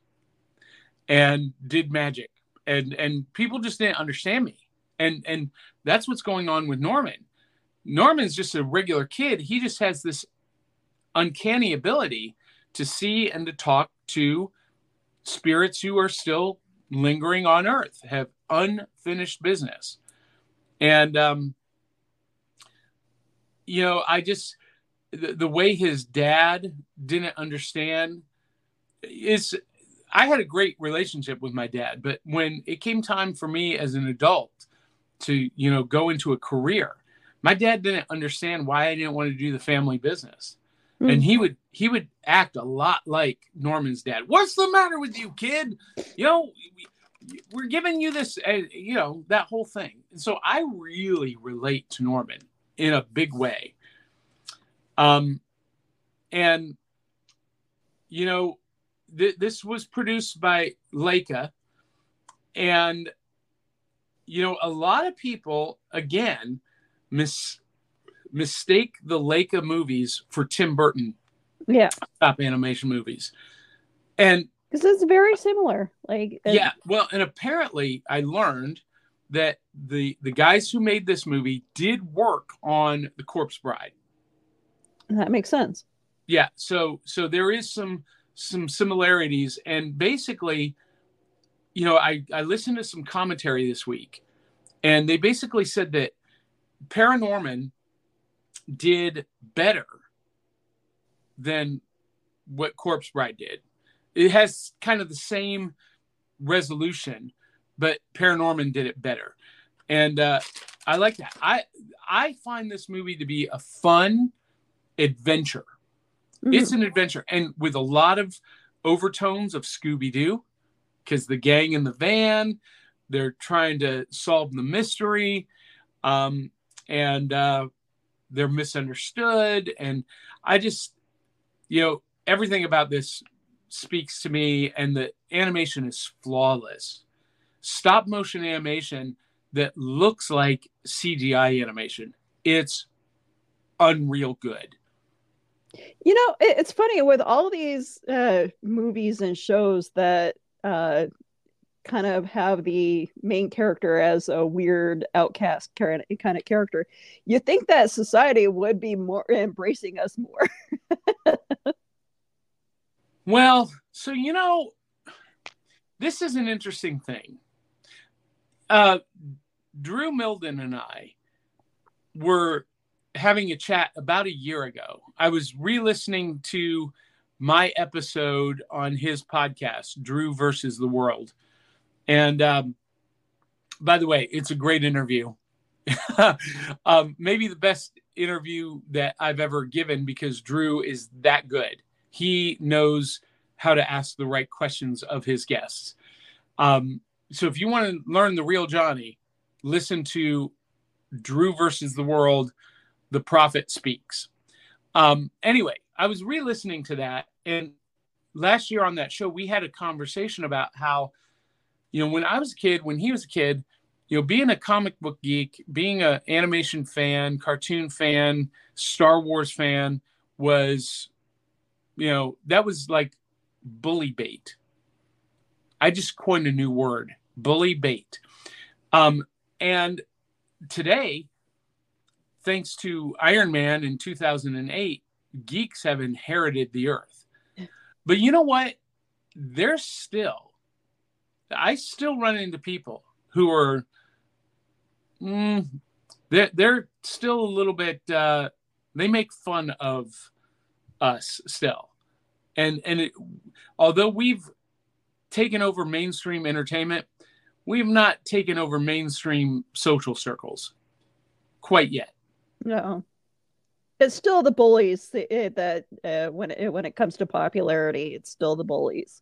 and did magic and and people just didn't understand me and and that's what's going on with norman norman's just a regular kid. He just has this uncanny ability to see and to talk to spirits who are still lingering on earth have unfinished business. And um you know i just the, the way his dad didn't understand is I had a great relationship with my dad, but when it came time for me as an adult to, you know, go into a career, my dad didn't understand why I didn't want to do the family business. Mm-hmm. And he would he would act a lot like Norman's dad. What's the matter with you, kid? You know, we're giving you this, uh, you know, that whole thing. And so I really relate to Norman in a big way. Um, and you know, th- this was produced by Laika, and you know a lot of people again mis- mistake the Laika movies for Tim Burton, yeah, stop animation movies, and because it's very similar. Like uh, yeah, well, and apparently I learned that the the guys who made this movie did work on the Corpse Bride. That makes sense. Yeah, so so there is some some similarities and basically you know i i listened to some commentary this week and they basically said that paranorman did better than what corpse bride did. It has kind of the same resolution but paranorman did it better. And uh, i like that. I i find this movie to be a fun adventure. Mm-hmm. It's an adventure and with a lot of overtones of Scooby Doo because the gang in the van, they're trying to solve the mystery, um, and uh, they're misunderstood. And I just, you know, everything about this speaks to me, and the animation is flawless. Stop motion animation that looks like CGI animation. It's unreal good. You know, it's funny with all these uh, movies and shows that uh, kind of have the main character as a weird outcast kind of character. You think that society would be more embracing us more. *laughs* well, so you know, this is an interesting thing. Uh, Drew Milden and I were having a chat about a year ago. I was re listening to my episode on his podcast, Drew versus the World. And um, by the way, it's a great interview. *laughs* um, maybe the best interview that I've ever given because Drew is that good. He knows how to ask the right questions of his guests. Um, so if you want to learn the real Johnny, listen to Drew versus the World the prophet speaks. Um, anyway, I was re listening to that. And last year on that show, we had a conversation about how, you know, when I was a kid, when he was a kid, you know, being a comic book geek, being an animation fan, cartoon fan, Star Wars fan was, you know, that was like bully bait. I just coined a new word, bully bait. Um, and today, thanks to Iron Man in 2008, geeks have inherited the earth. But you know what? There's still, I still run into people who are, mm, they're, they're still a little bit, uh, they make fun of us still. And, and it, although we've taken over mainstream entertainment, we've not taken over mainstream social circles quite yet. No. It's still the bullies that, that uh, when it, when it comes to popularity, it's still the bullies.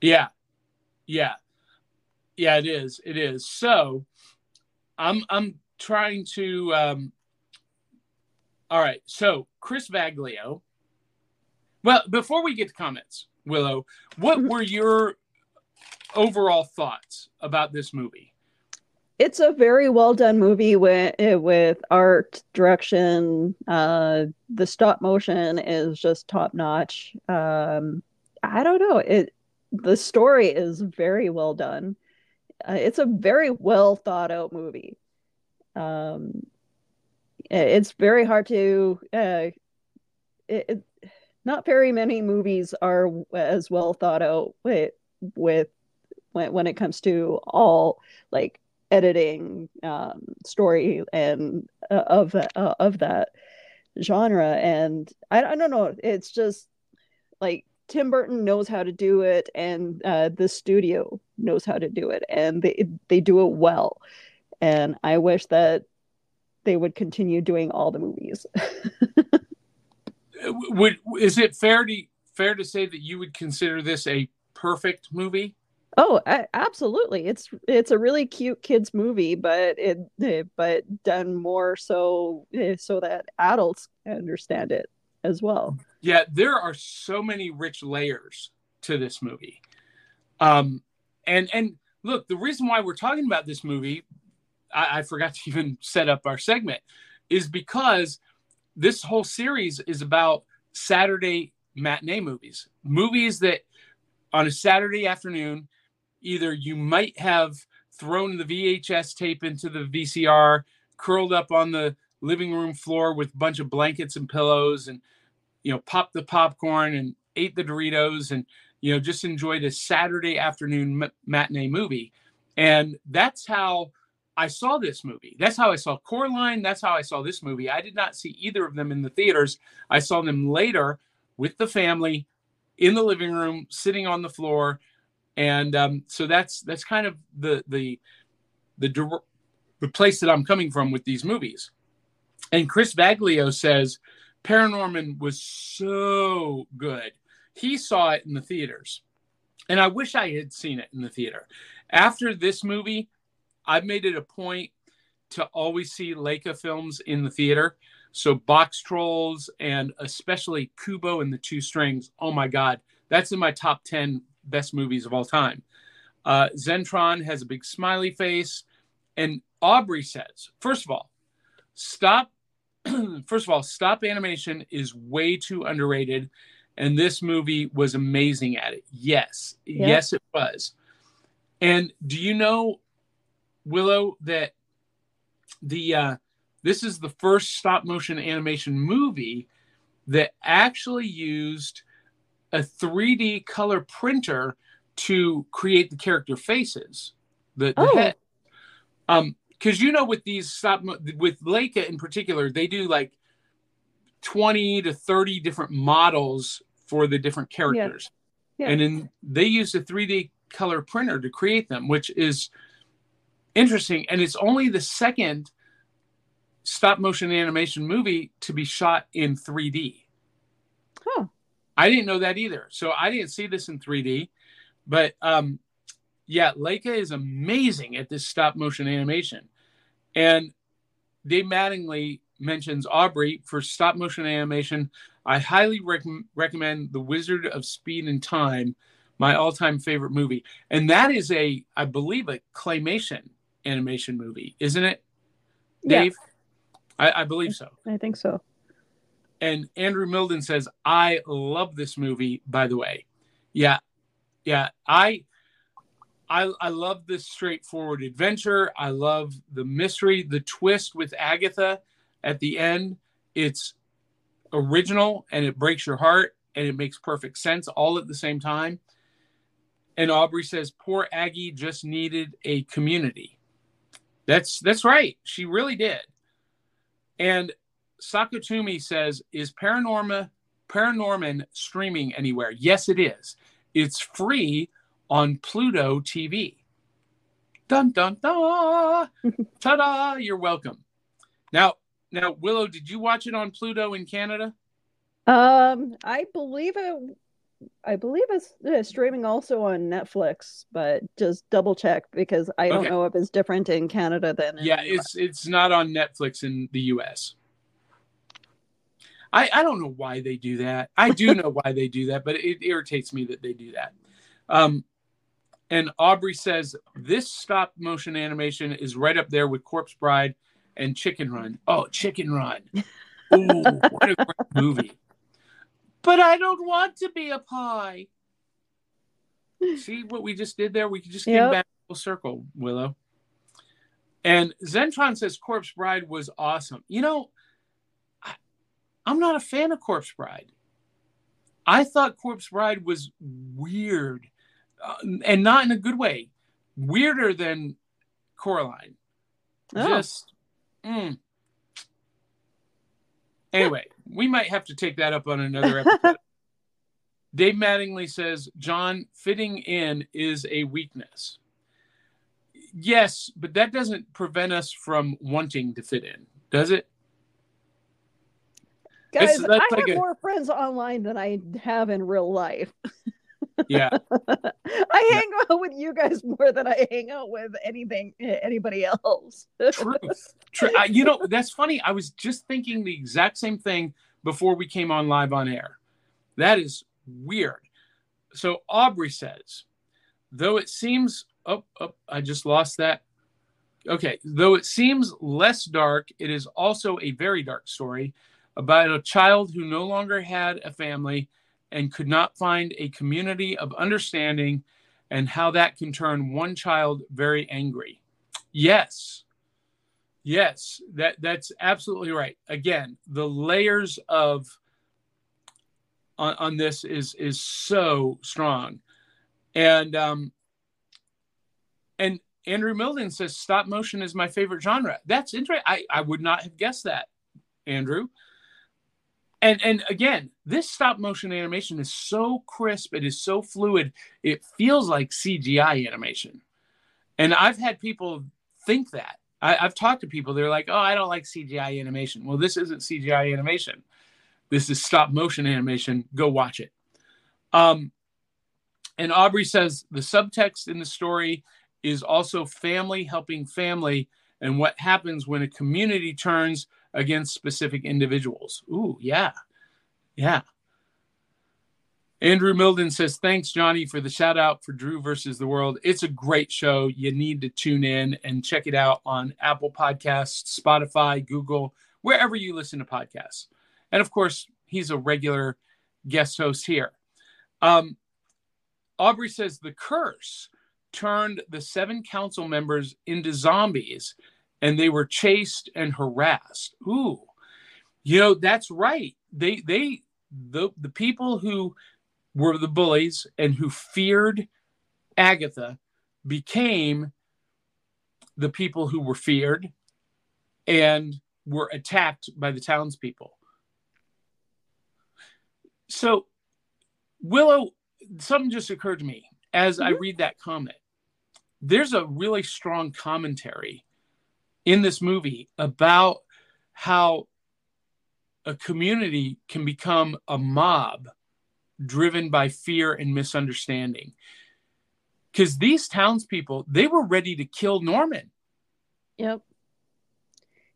Yeah. Yeah. Yeah, it is. It is. So I'm I'm trying to um all right. So Chris Vaglio. Well, before we get to comments, Willow, what mm-hmm. were your overall thoughts about this movie? it's a very well done movie with with art direction uh the stop motion is just top notch um i don't know it the story is very well done. Uh, it's a very well thought out movie. Um it's very hard to uh it, it, not very many movies are as well thought out with with when, when it comes to all like editing um, story and uh, of uh, of that genre. And I, I don't know. It's just like tim burton knows how to do it and uh, the studio knows how to do it and they they do it well. And i wish that they would continue doing all the movies. *laughs* Would is it fair to fair to say that you would consider this a perfect movie? Oh, absolutely. It's it's a really cute kids movie, but it, it but done more so eh, so that adults understand it as well. Yeah, there are so many rich layers to this movie. Um and and look, the reason why we're talking about this movie, I, I forgot to even *laughs* set up our segment, is because this whole series is about Saturday matinee movies. Movies that on a Saturday afternoon either you might have thrown the VHS tape into the VCR, curled up on the living room floor with a bunch of blankets and pillows, and you know, popped the popcorn and ate the Doritos, and you know, just enjoyed a Saturday afternoon matinee movie. And that's how I saw this movie. That's how I saw Coraline. That's how I saw this movie. I did not see either of them in the theaters. I saw them later with the family in the living room, sitting on the floor, and um, so that's that's kind of the the the the place that I'm coming from with these movies. And Chris Vaglio says Paranorman was so good. He saw it in the theaters. and I wish I had seen it in the theater. After this movie, I've made it a point to always see Laika films in the theater. So Box Trolls and especially Kubo and the Two Strings. Oh my God, that's in my top 10 best movies of all time. Uh, Zentron has a big smiley face. And Aubrey says, first of all, stop. *clears throat* first of all, stop animation is way too underrated. And this movie was amazing at it. Yes. Yep. Yes, it was. And do you know, Willow, that the uh, this is the first stop motion animation movie that actually used a 3D color printer to create the character faces, the, the Oh. head. Um, because you know, with these stop with Laika in particular, they do like 20 to 30 different models for the different characters. Yeah. And then they use a 3D color printer to create them, which is interesting. And it's only the second stop motion animation movie to be shot in 3D. Huh. I didn't know that either. So I didn't see this in 3D. But um, yeah, Laika is amazing at this stop motion animation. And Dave Mattingly mentions Aubrey for stop motion animation. I highly rec- recommend The Wizard of Speed and Time, my all time favorite movie. And that is a, I believe, a claymation animation movie, isn't it, Yeah. Dave? I, I believe so. I think so. And Andrew Milden says, I love this movie, by the way. Yeah. Yeah. I I I love this straightforward adventure. I love the mystery, the twist with Agatha at the end. It's original and it breaks your heart and it makes perfect sense all at the same time. And Aubrey says, poor Aggie just needed a community. That's that's right. She really did. And Sakatumi says, "Is Paranorma Paranorman streaming anywhere?" Yes, it is. It's free on Pluto TV. Dun dun dun! *laughs* Ta-da! You're welcome. Now, now, Willow, did you watch it on Pluto in Canada? Um, I believe it. I believe it's uh, streaming also on Netflix, but just double check because I don't Okay. know if it's different in Canada than in Yeah, it's it's not on Netflix in the U.S. I I don't know why they do that. I do *laughs* know why they do that, but it irritates me that they do that. Um, and Aubrey says this stop motion animation is right up there with Corpse Bride and Chicken Run. Oh, Chicken Run! *laughs* Ooh, what a great movie! But I don't want to be a pie. See what we just did there? We could just get Yep. back full circle, Willow. And Zentron says Corpse Bride was awesome. You know, I, I'm not a fan of Corpse Bride. I thought Corpse Bride was weird, uh, and not in a good way. Weirder than Coraline. Oh. Just. mm. Anyway, *laughs* we might have to take that up on another episode. *laughs* Dave Mattingly says, John, fitting in is a weakness. Yes, but that doesn't prevent us from wanting to fit in, does it? Guys, I like have a- more friends online than I have in real life. *laughs* Yeah. *laughs* I hang out with you guys more than I hang out with anything eh, anybody else. Truth. *laughs* Tru- I- you know, that's funny. I was just thinking the exact same thing before we came on live on air. That is weird. So Aubrey says, though it seems, oh, oh, I just lost that. Okay, though it seems less dark, it is also a very dark story about a child who no longer had a family and could not find a community of understanding and how that can turn one child very angry. Yes. Yes, that that's absolutely right. Again, the layers of on, on this is is so strong. And um and Andrew Milden says stop motion is my favorite genre. That's interesting. I, I would not have guessed that, Andrew. And and again, this stop motion animation is so crisp, it is so fluid, it feels like CGI animation. And I've had people think that. I, I've talked to people, they're like, oh, I don't like CGI animation. Well, this isn't CGI animation. This is stop motion animation. Go watch it. Um, and Aubrey says the subtext in the story is also family helping family and what happens when a community turns against specific individuals. Ooh, yeah. Yeah. Andrew Milden says, Thanks, Johnny, for the shout out for Drew versus the World. It's a great show. You need to tune in and check it out on Apple Podcasts, Spotify, Google, wherever you listen to podcasts. And of course, he's a regular guest host here. Um, Aubrey says, The curse turned the seven council members into zombies and they were chased and harassed. Ooh, you know, that's right. They, they, the, the people who were the bullies and who feared Agatha became the people who were feared and were attacked by the townspeople. So, Willow, something just occurred to me as mm-hmm. I read that comment. There's a really strong commentary in this movie about how a community can become a mob driven by fear and misunderstanding. Because these townspeople, they were ready to kill Norman. Yep.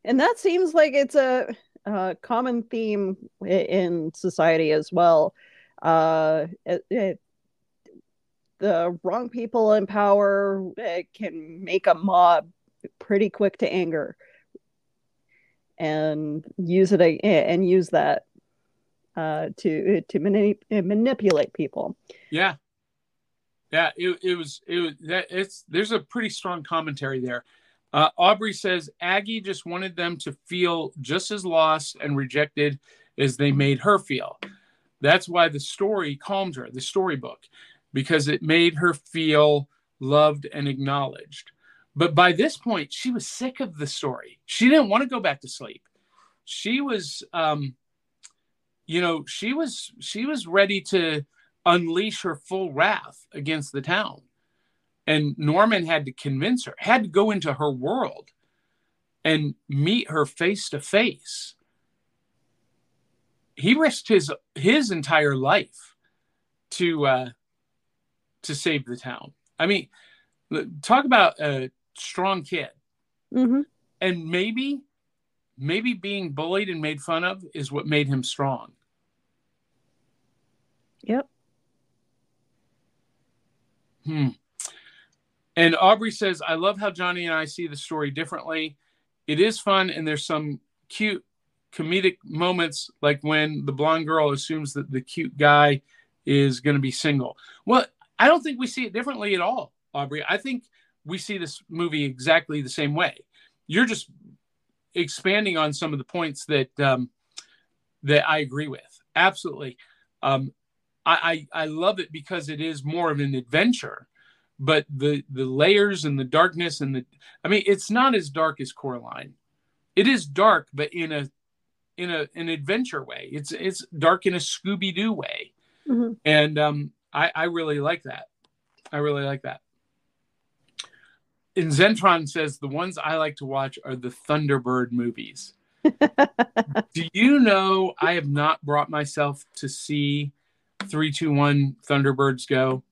And that seems like it's a, a common theme in society as well. Uh, it, it, the wrong people in power can make a mob pretty quick to anger and use it and use that uh, to to mani- manipulate people. Yeah, yeah. It, it was it was that it's there's a pretty strong commentary there. Uh, Aubrey says Aggie just wanted them to feel just as lost and rejected as they made her feel. That's why the story calmed her, the storybook, because it made her feel loved and acknowledged. But by this point, she was sick of the story. She didn't want to go back to sleep. She was um, you know she was she was ready to unleash her full wrath against the town and norman had to convince her had to go into her world and meet her face to face he risked his his entire life to uh to save the town i mean talk about a strong kid mm-hmm. and maybe maybe being bullied and made fun of is what made him strong. Yep. Hmm. And Aubrey says, I love how Johnny and I see the story differently. It is fun, and there's some cute comedic moments, like when the blonde girl assumes that the cute guy is going to be single. Well, I don't think we see it differently at all, Aubrey. I think we see this movie exactly the same way. You're just expanding on some of the points that um, that I agree with. Absolutely, um, I, I I love it because it is more of an adventure, but the the layers and the darkness and the I mean, it's not as dark as Coraline. It is dark, but in a in a an adventure way. It's it's dark in a Scooby Doo way, mm-hmm. and um, I I really like that. I really like that and Zentron says the ones I like to watch are the Thunderbird movies. *laughs* Do you know I have not brought myself to see 321 Thunderbirds Go?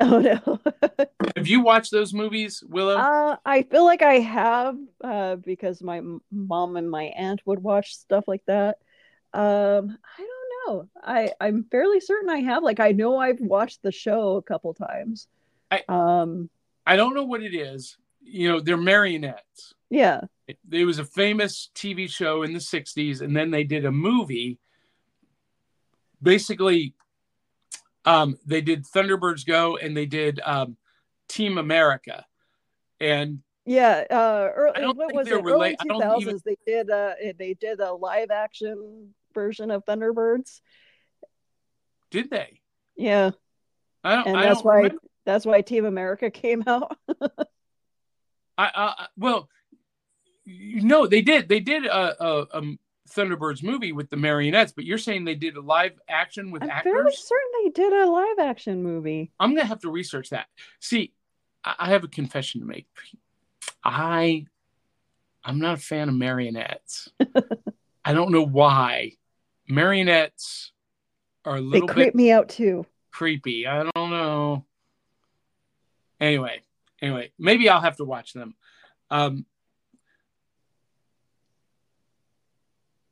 Oh no. *laughs* have you watched those movies, Willow? Uh, I feel like I have uh, because my mom and my aunt would watch stuff like that. Um, I don't know. I I'm fairly certain I have. Like I know I've watched the show a couple times. I um I don't know what it is you know, they're marionettes. Yeah. It, it, was a famous TV show in the 60s, and then they did a movie. Basically, um, they did Thunderbirds Go and they did um, Team America. And yeah, uh, early, what was it? Early 2000s, even... they did uh, they did a live action version of Thunderbirds. Did they? Yeah. I don't, and that's why remember. that's why Team America *laughs* came out. I, I well, no, they did. They did a, a, a, Thunderbirds movie with the marionettes, but you're saying they did a live action with I'm actors? fairly certain they did a live action movie. I'm gonna have to research that. See, I, I have a confession to make. I, I'm not a fan of marionettes. *laughs* I don't know why. Marionettes are a little they creep me out too. Creepy. I don't know. Anyway, anyway, maybe I'll have to watch them. Um,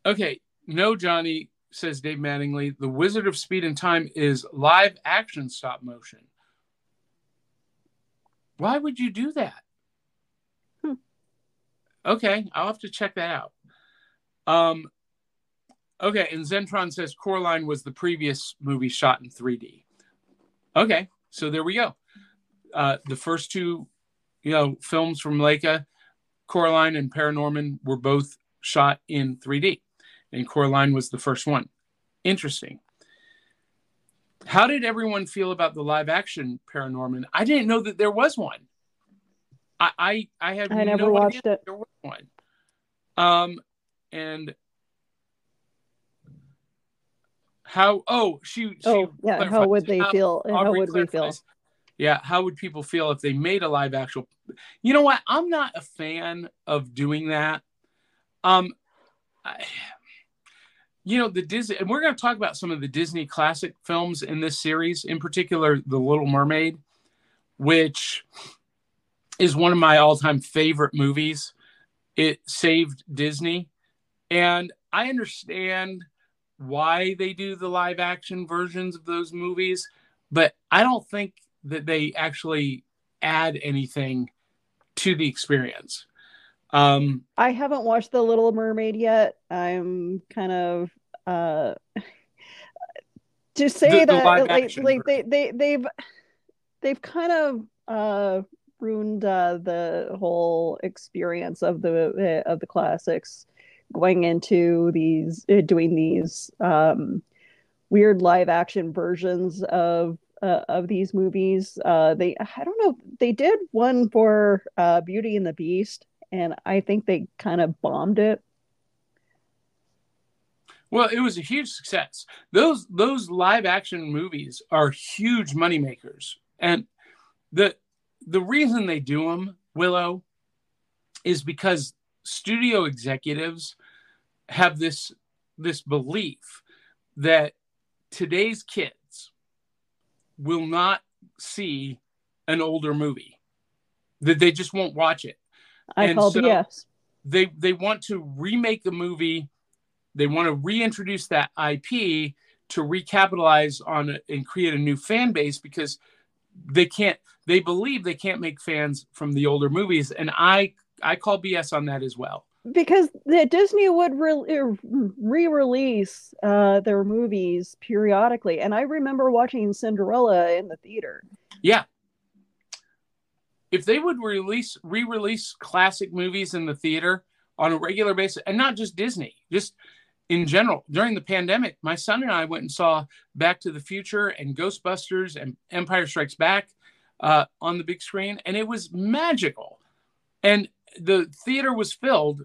okay, no, Johnny says Dave Mattingly. The Wizard of Speed and Time is live action stop motion. Why would you do that? Hmm. Okay, I'll have to check that out. Um, okay, and Zentron says Coraline was the previous movie shot in 3D. Okay, so there we go. Uh, the first two, you know, films from Laika, Coraline and Paranorman, were both shot in 3D, and Coraline was the first one. Interesting. How did everyone feel about the live action Paranorman? I didn't know that there was one. I I, I had I never no watched it. There was one. Um, and how? Oh, she. she Oh, yeah. How would they feel? How would we feel? Yeah, how would people feel if they made a live actual? You know what? I'm not a fan of doing that. Um, I, you know the Disney, and we're going to talk about some of the Disney classic films in this series, in particular, The Little Mermaid, which is one of my all-time favorite movies. It saved Disney, and I understand why they do the live action versions of those movies, but I don't think that they actually add anything to the experience. Um, I haven't watched The Little Mermaid yet. I'm kind of uh *laughs* to say The- the that live like, like they they they've they've kind of uh ruined uh, the whole experience of the uh, of the classics going into these uh, doing these um weird live action versions of uh, of these movies. Uh, they I don't know they did one for uh, Beauty and the Beast, and I think they kind of bombed it. Well, it was a huge success. Those those live action movies are huge moneymakers. And the the reason they do them, Willow, is because studio executives have this this belief that today's kids will not see an older movie. That they just won't watch it. I And call so- BS. they they want to remake the movie they want to reintroduce that ip to recapitalize on it and create a new fan base because they can't they believe they can't make fans from the older movies and i i call bs on that as well because the Disney would re- er, re-release uh, their movies periodically, and I remember watching Cinderella in the theater. yeah if they would release re-release classic movies in the theater on a regular basis and not just disney just in general during the pandemic my son and i went and saw back to the future and ghostbusters and empire strikes back uh, on the big screen and it was magical and the theater was filled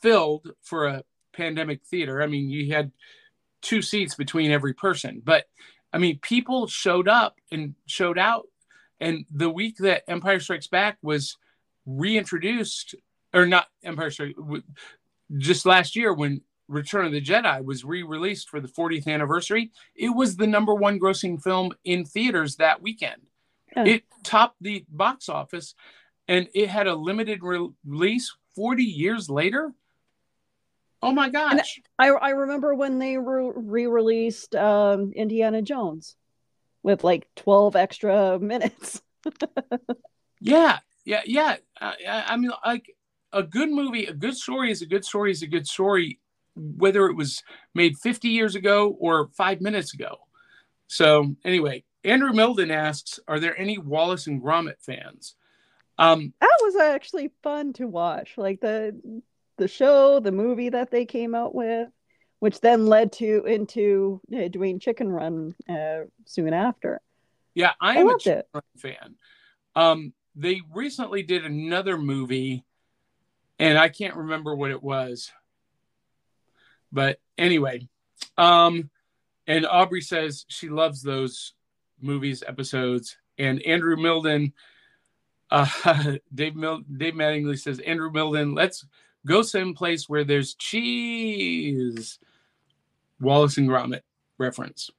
filled for a pandemic theater i mean you had two seats between every person but i mean people showed up and showed out and the week that Empire Strikes Back was reintroduced, or not Empire Strikes, just last year when Return of the Jedi was re-released for the 40th anniversary, it was the number one grossing film in theaters that weekend. Yeah. It topped the box office, and it had a limited re- release 40 years later. Oh my gosh! I I remember when they re- re-released um, Indiana Jones with like twelve extra minutes. *laughs* Yeah, yeah, yeah. I, I I mean, like a good movie, a good story is a good story is a good story, whether it was made 50 years ago or five minutes ago. So, anyway, Andrew Milden asks Are there any Wallace and Gromit fans? Um, That was actually fun to watch, like the the show, the movie that they came out with, which then led to into uh, doing Chicken Run uh, soon after. yeah, I I am a loved it. Chicken Run fan. Um, they recently did another movie, and I can't remember what it was. But anyway, um, and Aubrey says she loves those movies episodes. And Andrew Milden, uh, *laughs* Dave Mil- Dave Mattingly says Andrew Milden, let's go someplace where there's cheese. Wallace and Gromit reference.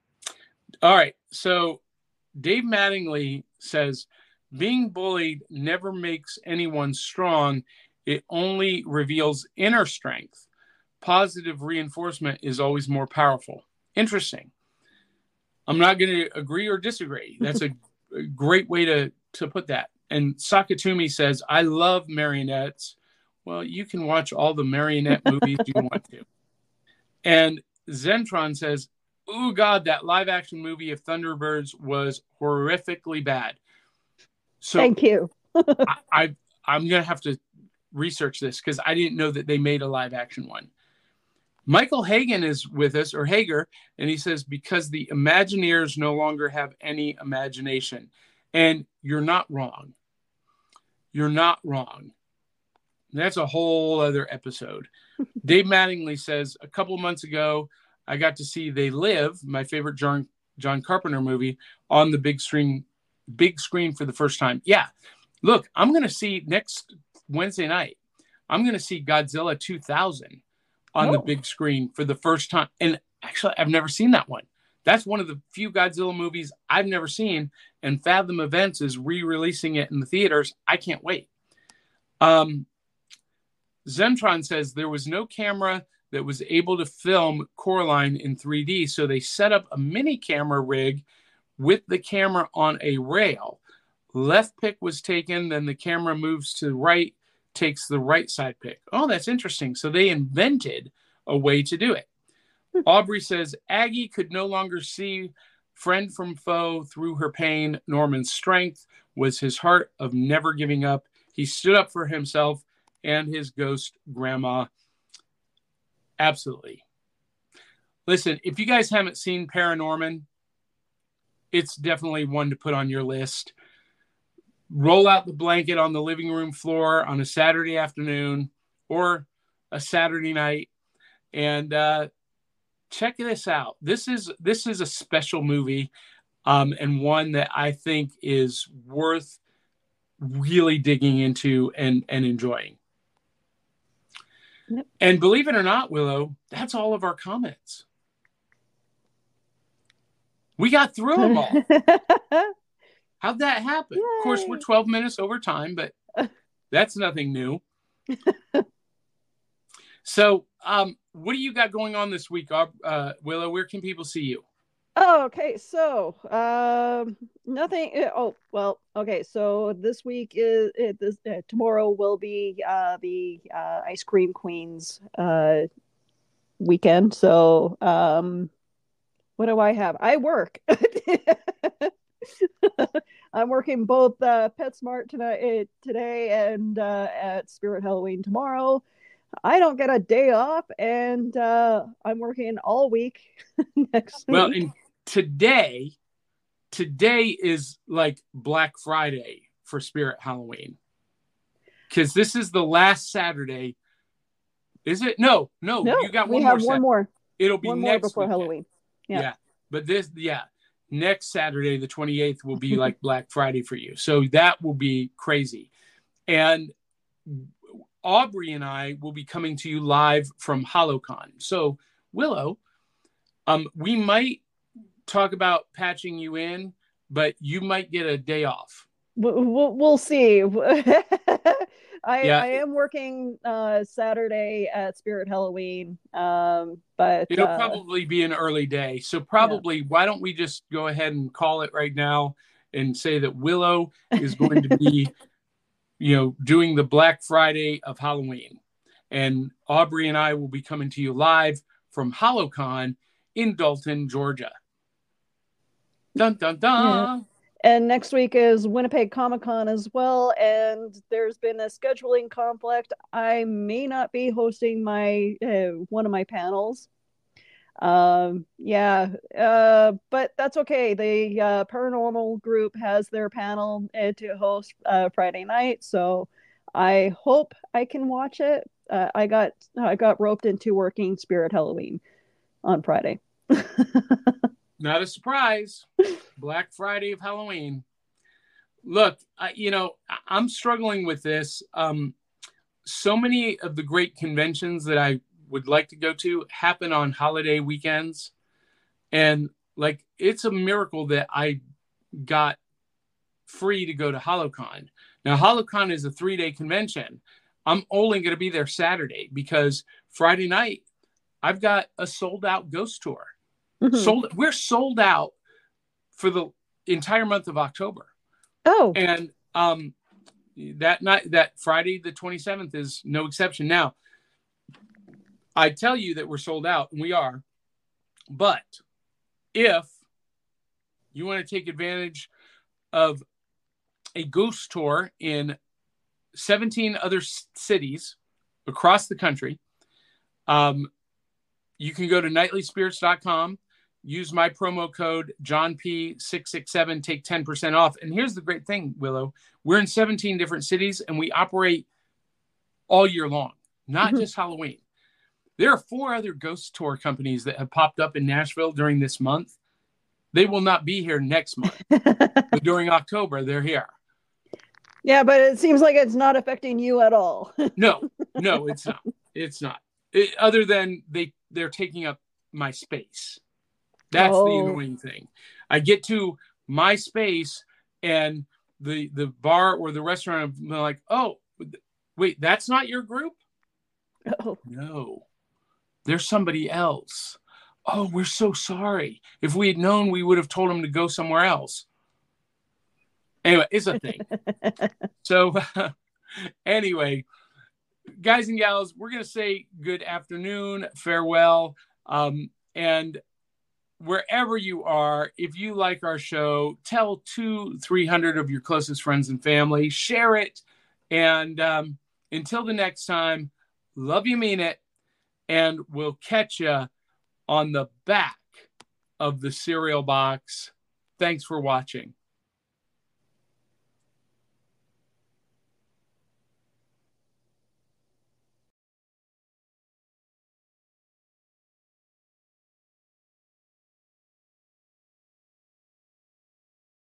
All right, so Dave Mattingly says Being bullied never makes anyone strong, it only reveals inner strength. Positive reinforcement is always more powerful. Interesting. I'm not going to agree or disagree. That's a, *laughs* a great way to, to put that. And Sakatumi says, I love marionettes. Well, you can watch all the marionette *laughs* movies you want to. And Zentron says, Oh God, that live action movie of Thunderbirds was horrifically bad. So Thank you. *laughs* I, I I'm gonna have to research this because I didn't know that they made a live action one. Michael Hagan is with us, or Hager, and he says because the Imagineers no longer have any imagination, and you're not wrong. You're not wrong. That's a whole other episode. *laughs* Dave Mattingly says a couple months ago, I got to see They Live, my favorite John John Carpenter movie, on the big screen, big screen for the first time. Yeah, look, I'm going to see next Wednesday night. I'm going to see Godzilla 2000 on the Oh. big screen for the first time, and actually, I've never seen that one. That's one of the few Godzilla movies I've never seen, and Fathom Events is re-releasing it in the theaters. I can't wait. Um, Zentron says there was no camera that was able to film Coraline in 3D, so they set up a mini camera rig with the camera on a rail. Left pick was taken, then the camera moves to the right, takes the right side pick. Oh, that's interesting. So they invented a way to do it. Aubrey says Aggie could no longer see friend from foe through her pain. Norman's strength was his heart of never giving up. He stood up for himself and his ghost grandma. Absolutely. Listen, if you guys haven't seen Paranorman, it's definitely one to put on your list. Roll out the blanket on the living room floor on a Saturday afternoon or a Saturday night and uh, check this out. This is this is a special movie um, and one that I think is worth really digging into and and enjoying. Yep. And believe it or not, Willow, that's all of our comments. We got through them all. *laughs* How'd that happen? Of course, we're 12 minutes over time, but *laughs* that's nothing new. *laughs* so, um, what do you got going on this week, uh, Willow? Where can people see you? Oh, okay. So, um, nothing. uh, Oh, well, okay. So this week is uh, this uh, tomorrow will be uh the uh ice cream queens uh weekend. So, um, what do I have? I work. *laughs* I'm working both uh, PetSmart tonight today and uh, at Spirit Halloween tomorrow. I don't get a day off, and uh, I'm working all week *laughs* next Well, week. and today, today is like Black Friday for Spirit Halloween, because this is the last Saturday. Is it? No, no, no, you got we one have more. one Saturday. more, It'll be one more next before weekend. Halloween. Yeah. But this, yeah, next Saturday, the 28th, will be like *laughs* Black Friday for you. So that will be crazy. And Aubrey and I will be coming to you live from HoloCon. So, Willow, um, we might talk about patching you in, but you might get a day off. We'll, we'll, see. *laughs* I, Yeah. I am working uh, Saturday at Spirit Halloween, um, but It'll uh, probably be an early day. So, probably, why don't we just go ahead and call it right now and say that Willow is going to be, *laughs* you know, doing the Black Friday of Halloween. And Aubrey and I will be coming to you live from HoloCon in Dalton, Georgia. Dun, dun, dun. and next week is Winnipeg Comic Con as well. And there's been a scheduling conflict. I may not be hosting my uh, one of my panels. Um, yeah, uh, but that's okay. The uh, paranormal group has their panel to host uh, Friday night, so I hope I can watch it. Uh, I got I got roped into working Spirit Halloween on Friday. *laughs* Not a surprise. Black Friday of Halloween. Look, I, you know, I'm struggling with this. Um, so many of the great conventions that I would like to go to happen on holiday weekends. And like, it's a miracle that I got free to go to HoloCon. Now, HoloCon is a three day convention. I'm only going to be there Saturday because Friday night I've got a sold out ghost tour. Mhm. Sold, we're sold out for the entire month of October, oh, and um, that night, that Friday the 27th is no exception. Now, I tell you that we're sold out, and we are, but if you want to take advantage of a ghost tour in 17 other cities across the country, um, you can go to nightlyspirits.com, use my promo code JohnP667, take 10% off. And here's the great thing, Willow we're in 17 different cities and we operate all year long, not Mhm. just Halloween. There are four other ghost tour companies that have popped up in Nashville during this month. They will not be here next month, *laughs* but during October, they're here. yeah, but it seems like it's not affecting you at all. *laughs* No, no, it's not. It's not. It- other than they they're taking up my space. That's the Oh. annoying thing. I get to my space and the the bar or the restaurant I'm like, oh, wait, that's not your group? *laughs* oh, No, there's somebody else. Oh, we're so sorry. If we had known, we would have told him to go somewhere else. Anyway, it's a thing. *laughs* so, *laughs* anyway, guys and gals, we're going to say good afternoon, farewell. Um, and wherever you are, if you like our show, tell two, 300 of your closest friends and family, share it. And um, until the next time, love you, mean it. And we'll catch you on the back of the cereal box. Thanks for watching.